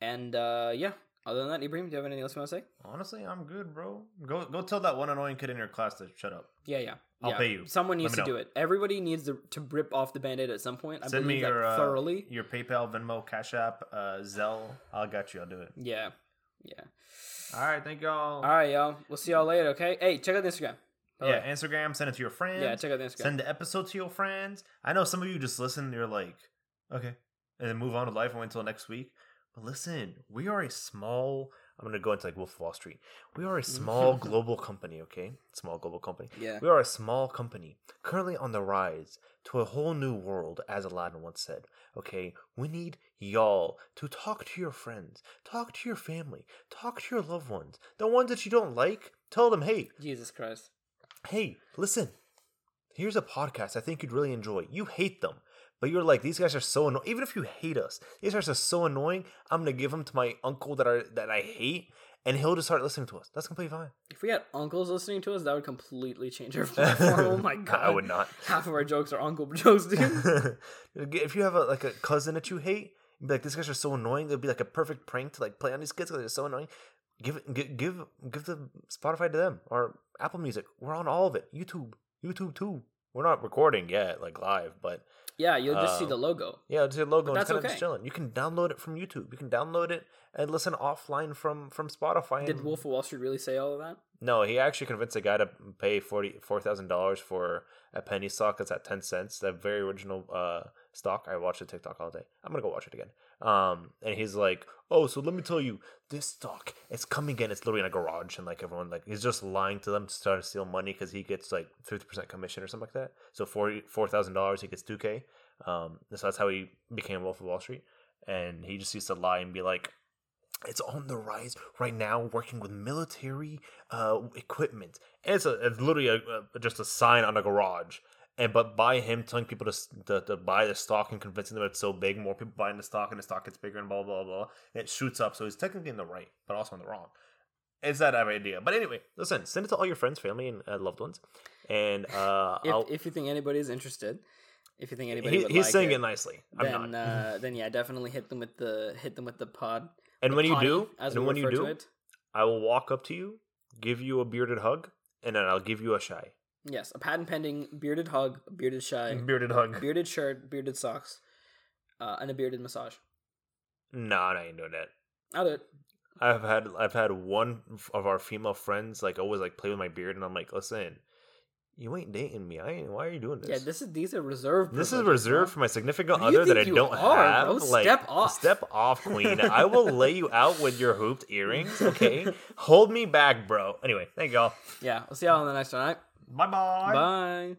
And uh yeah, other than that, Ibrahim, do you have anything else you want to say? Honestly, I'm good, bro. Go go tell that one annoying kid in your class to shut up. Yeah, yeah. I'll yeah. pay you. Someone needs to know. do it. Everybody needs to, to rip off the band-aid at some point. I Send me believe that your uh, thoroughly. your PayPal, Venmo, Cash App, uh, Zelle. I'll got you. I'll do it. Yeah. Yeah. All right, thank y'all. All right, y'all. We'll see y'all later, okay? Hey, check out the Instagram. Yeah. Instagram. Send it to your friends. Yeah, check out the Instagram. Send the episode to your friends. I know some of you just listen. You're like, okay, and then move on with life and wait until next week. But listen, we are a small. I'm gonna go into like Wolf of Wall Street. We are a small global company. Okay, small global company. yeah. We are a small company currently on the rise to a whole new world, as Aladdin once said. Okay, we need y'all to talk to your friends, talk to your family, talk to your loved ones. The ones that you don't like, tell them, hey, Jesus Christ. hey, listen, here's a podcast I think you'd really enjoy. You hate them, but you're like, these guys are so annoying. Even if you hate us, these guys are so annoying. I'm gonna give them to my uncle that are that I hate, and he'll just start listening to us. That's completely fine. If we had uncles listening to us, that would completely change our platform. oh my god. I would not. Half of our jokes are uncle jokes, dude. if you have a, like a cousin that you hate, you'd be like, these guys are so annoying. It'd be like a perfect prank to like play on these kids because they're so annoying. Give it, give, give, give the Spotify to them or Apple Music. We're on all of it. YouTube, YouTube too. We're not recording yet, like live, but yeah, you'll just see the logo. yeah, it's a logo. But that's kind of okay. just chilling. You can download it from YouTube. You can download it and listen offline from from Spotify. Did and- Wolf of Wall Street really say all of that? No, he actually convinced a guy to pay forty four thousand dollars for a penny stock that's at ten cents. That very original uh stock. I watched the TikTok all day. I'm gonna go watch it again. Um, and he's like, "Oh, so let me tell you, this stock it's coming in. It's literally in a garage, and like everyone like he's just lying to them to try to steal money because he gets like fifty percent commission or something like that. So forty four thousand dollars, he gets two k. Um, so that's how he became Wolf of Wall Street. And he just used to lie and be like, it's on the rise right now working with military uh equipment and it's, a, it's literally a, a, just a sign on a garage and but by him telling people to, to to buy the stock and convincing them it's so big more people buying the stock and the stock gets bigger and blah blah blah and it shoots up. So he's technically in the right but also in the wrong. It's that idea. But anyway listen send it to all your friends family and uh, loved ones. And uh If, if you think anybody's interested, if you think anybody he, would he's like saying it, it, nicely. I'm then uh, then yeah, definitely hit them with the hit them with the pod. and the when you do as and when you do it. i will walk up to you give you a bearded hug and then i'll give you a shy yes, a patent pending bearded hug, bearded shy, bearded hug bearded shirt, bearded socks, uh, and a bearded massage. No, I ain't doing that. I'll do it. I've had I've had one of our female friends like always like play with my beard, and I'm like, listen, you ain't dating me. I ain't. Why are you doing this? Yeah, this is these are reserved. this is reserved for my significant do other that I don't are, have. bro? Like, Step off. step off, queen. I will lay you out with your hooped earrings. Okay, hold me back, bro. Anyway, thank y'all. Yeah, we'll see y'all on the next one. All right, Bye bye. bye.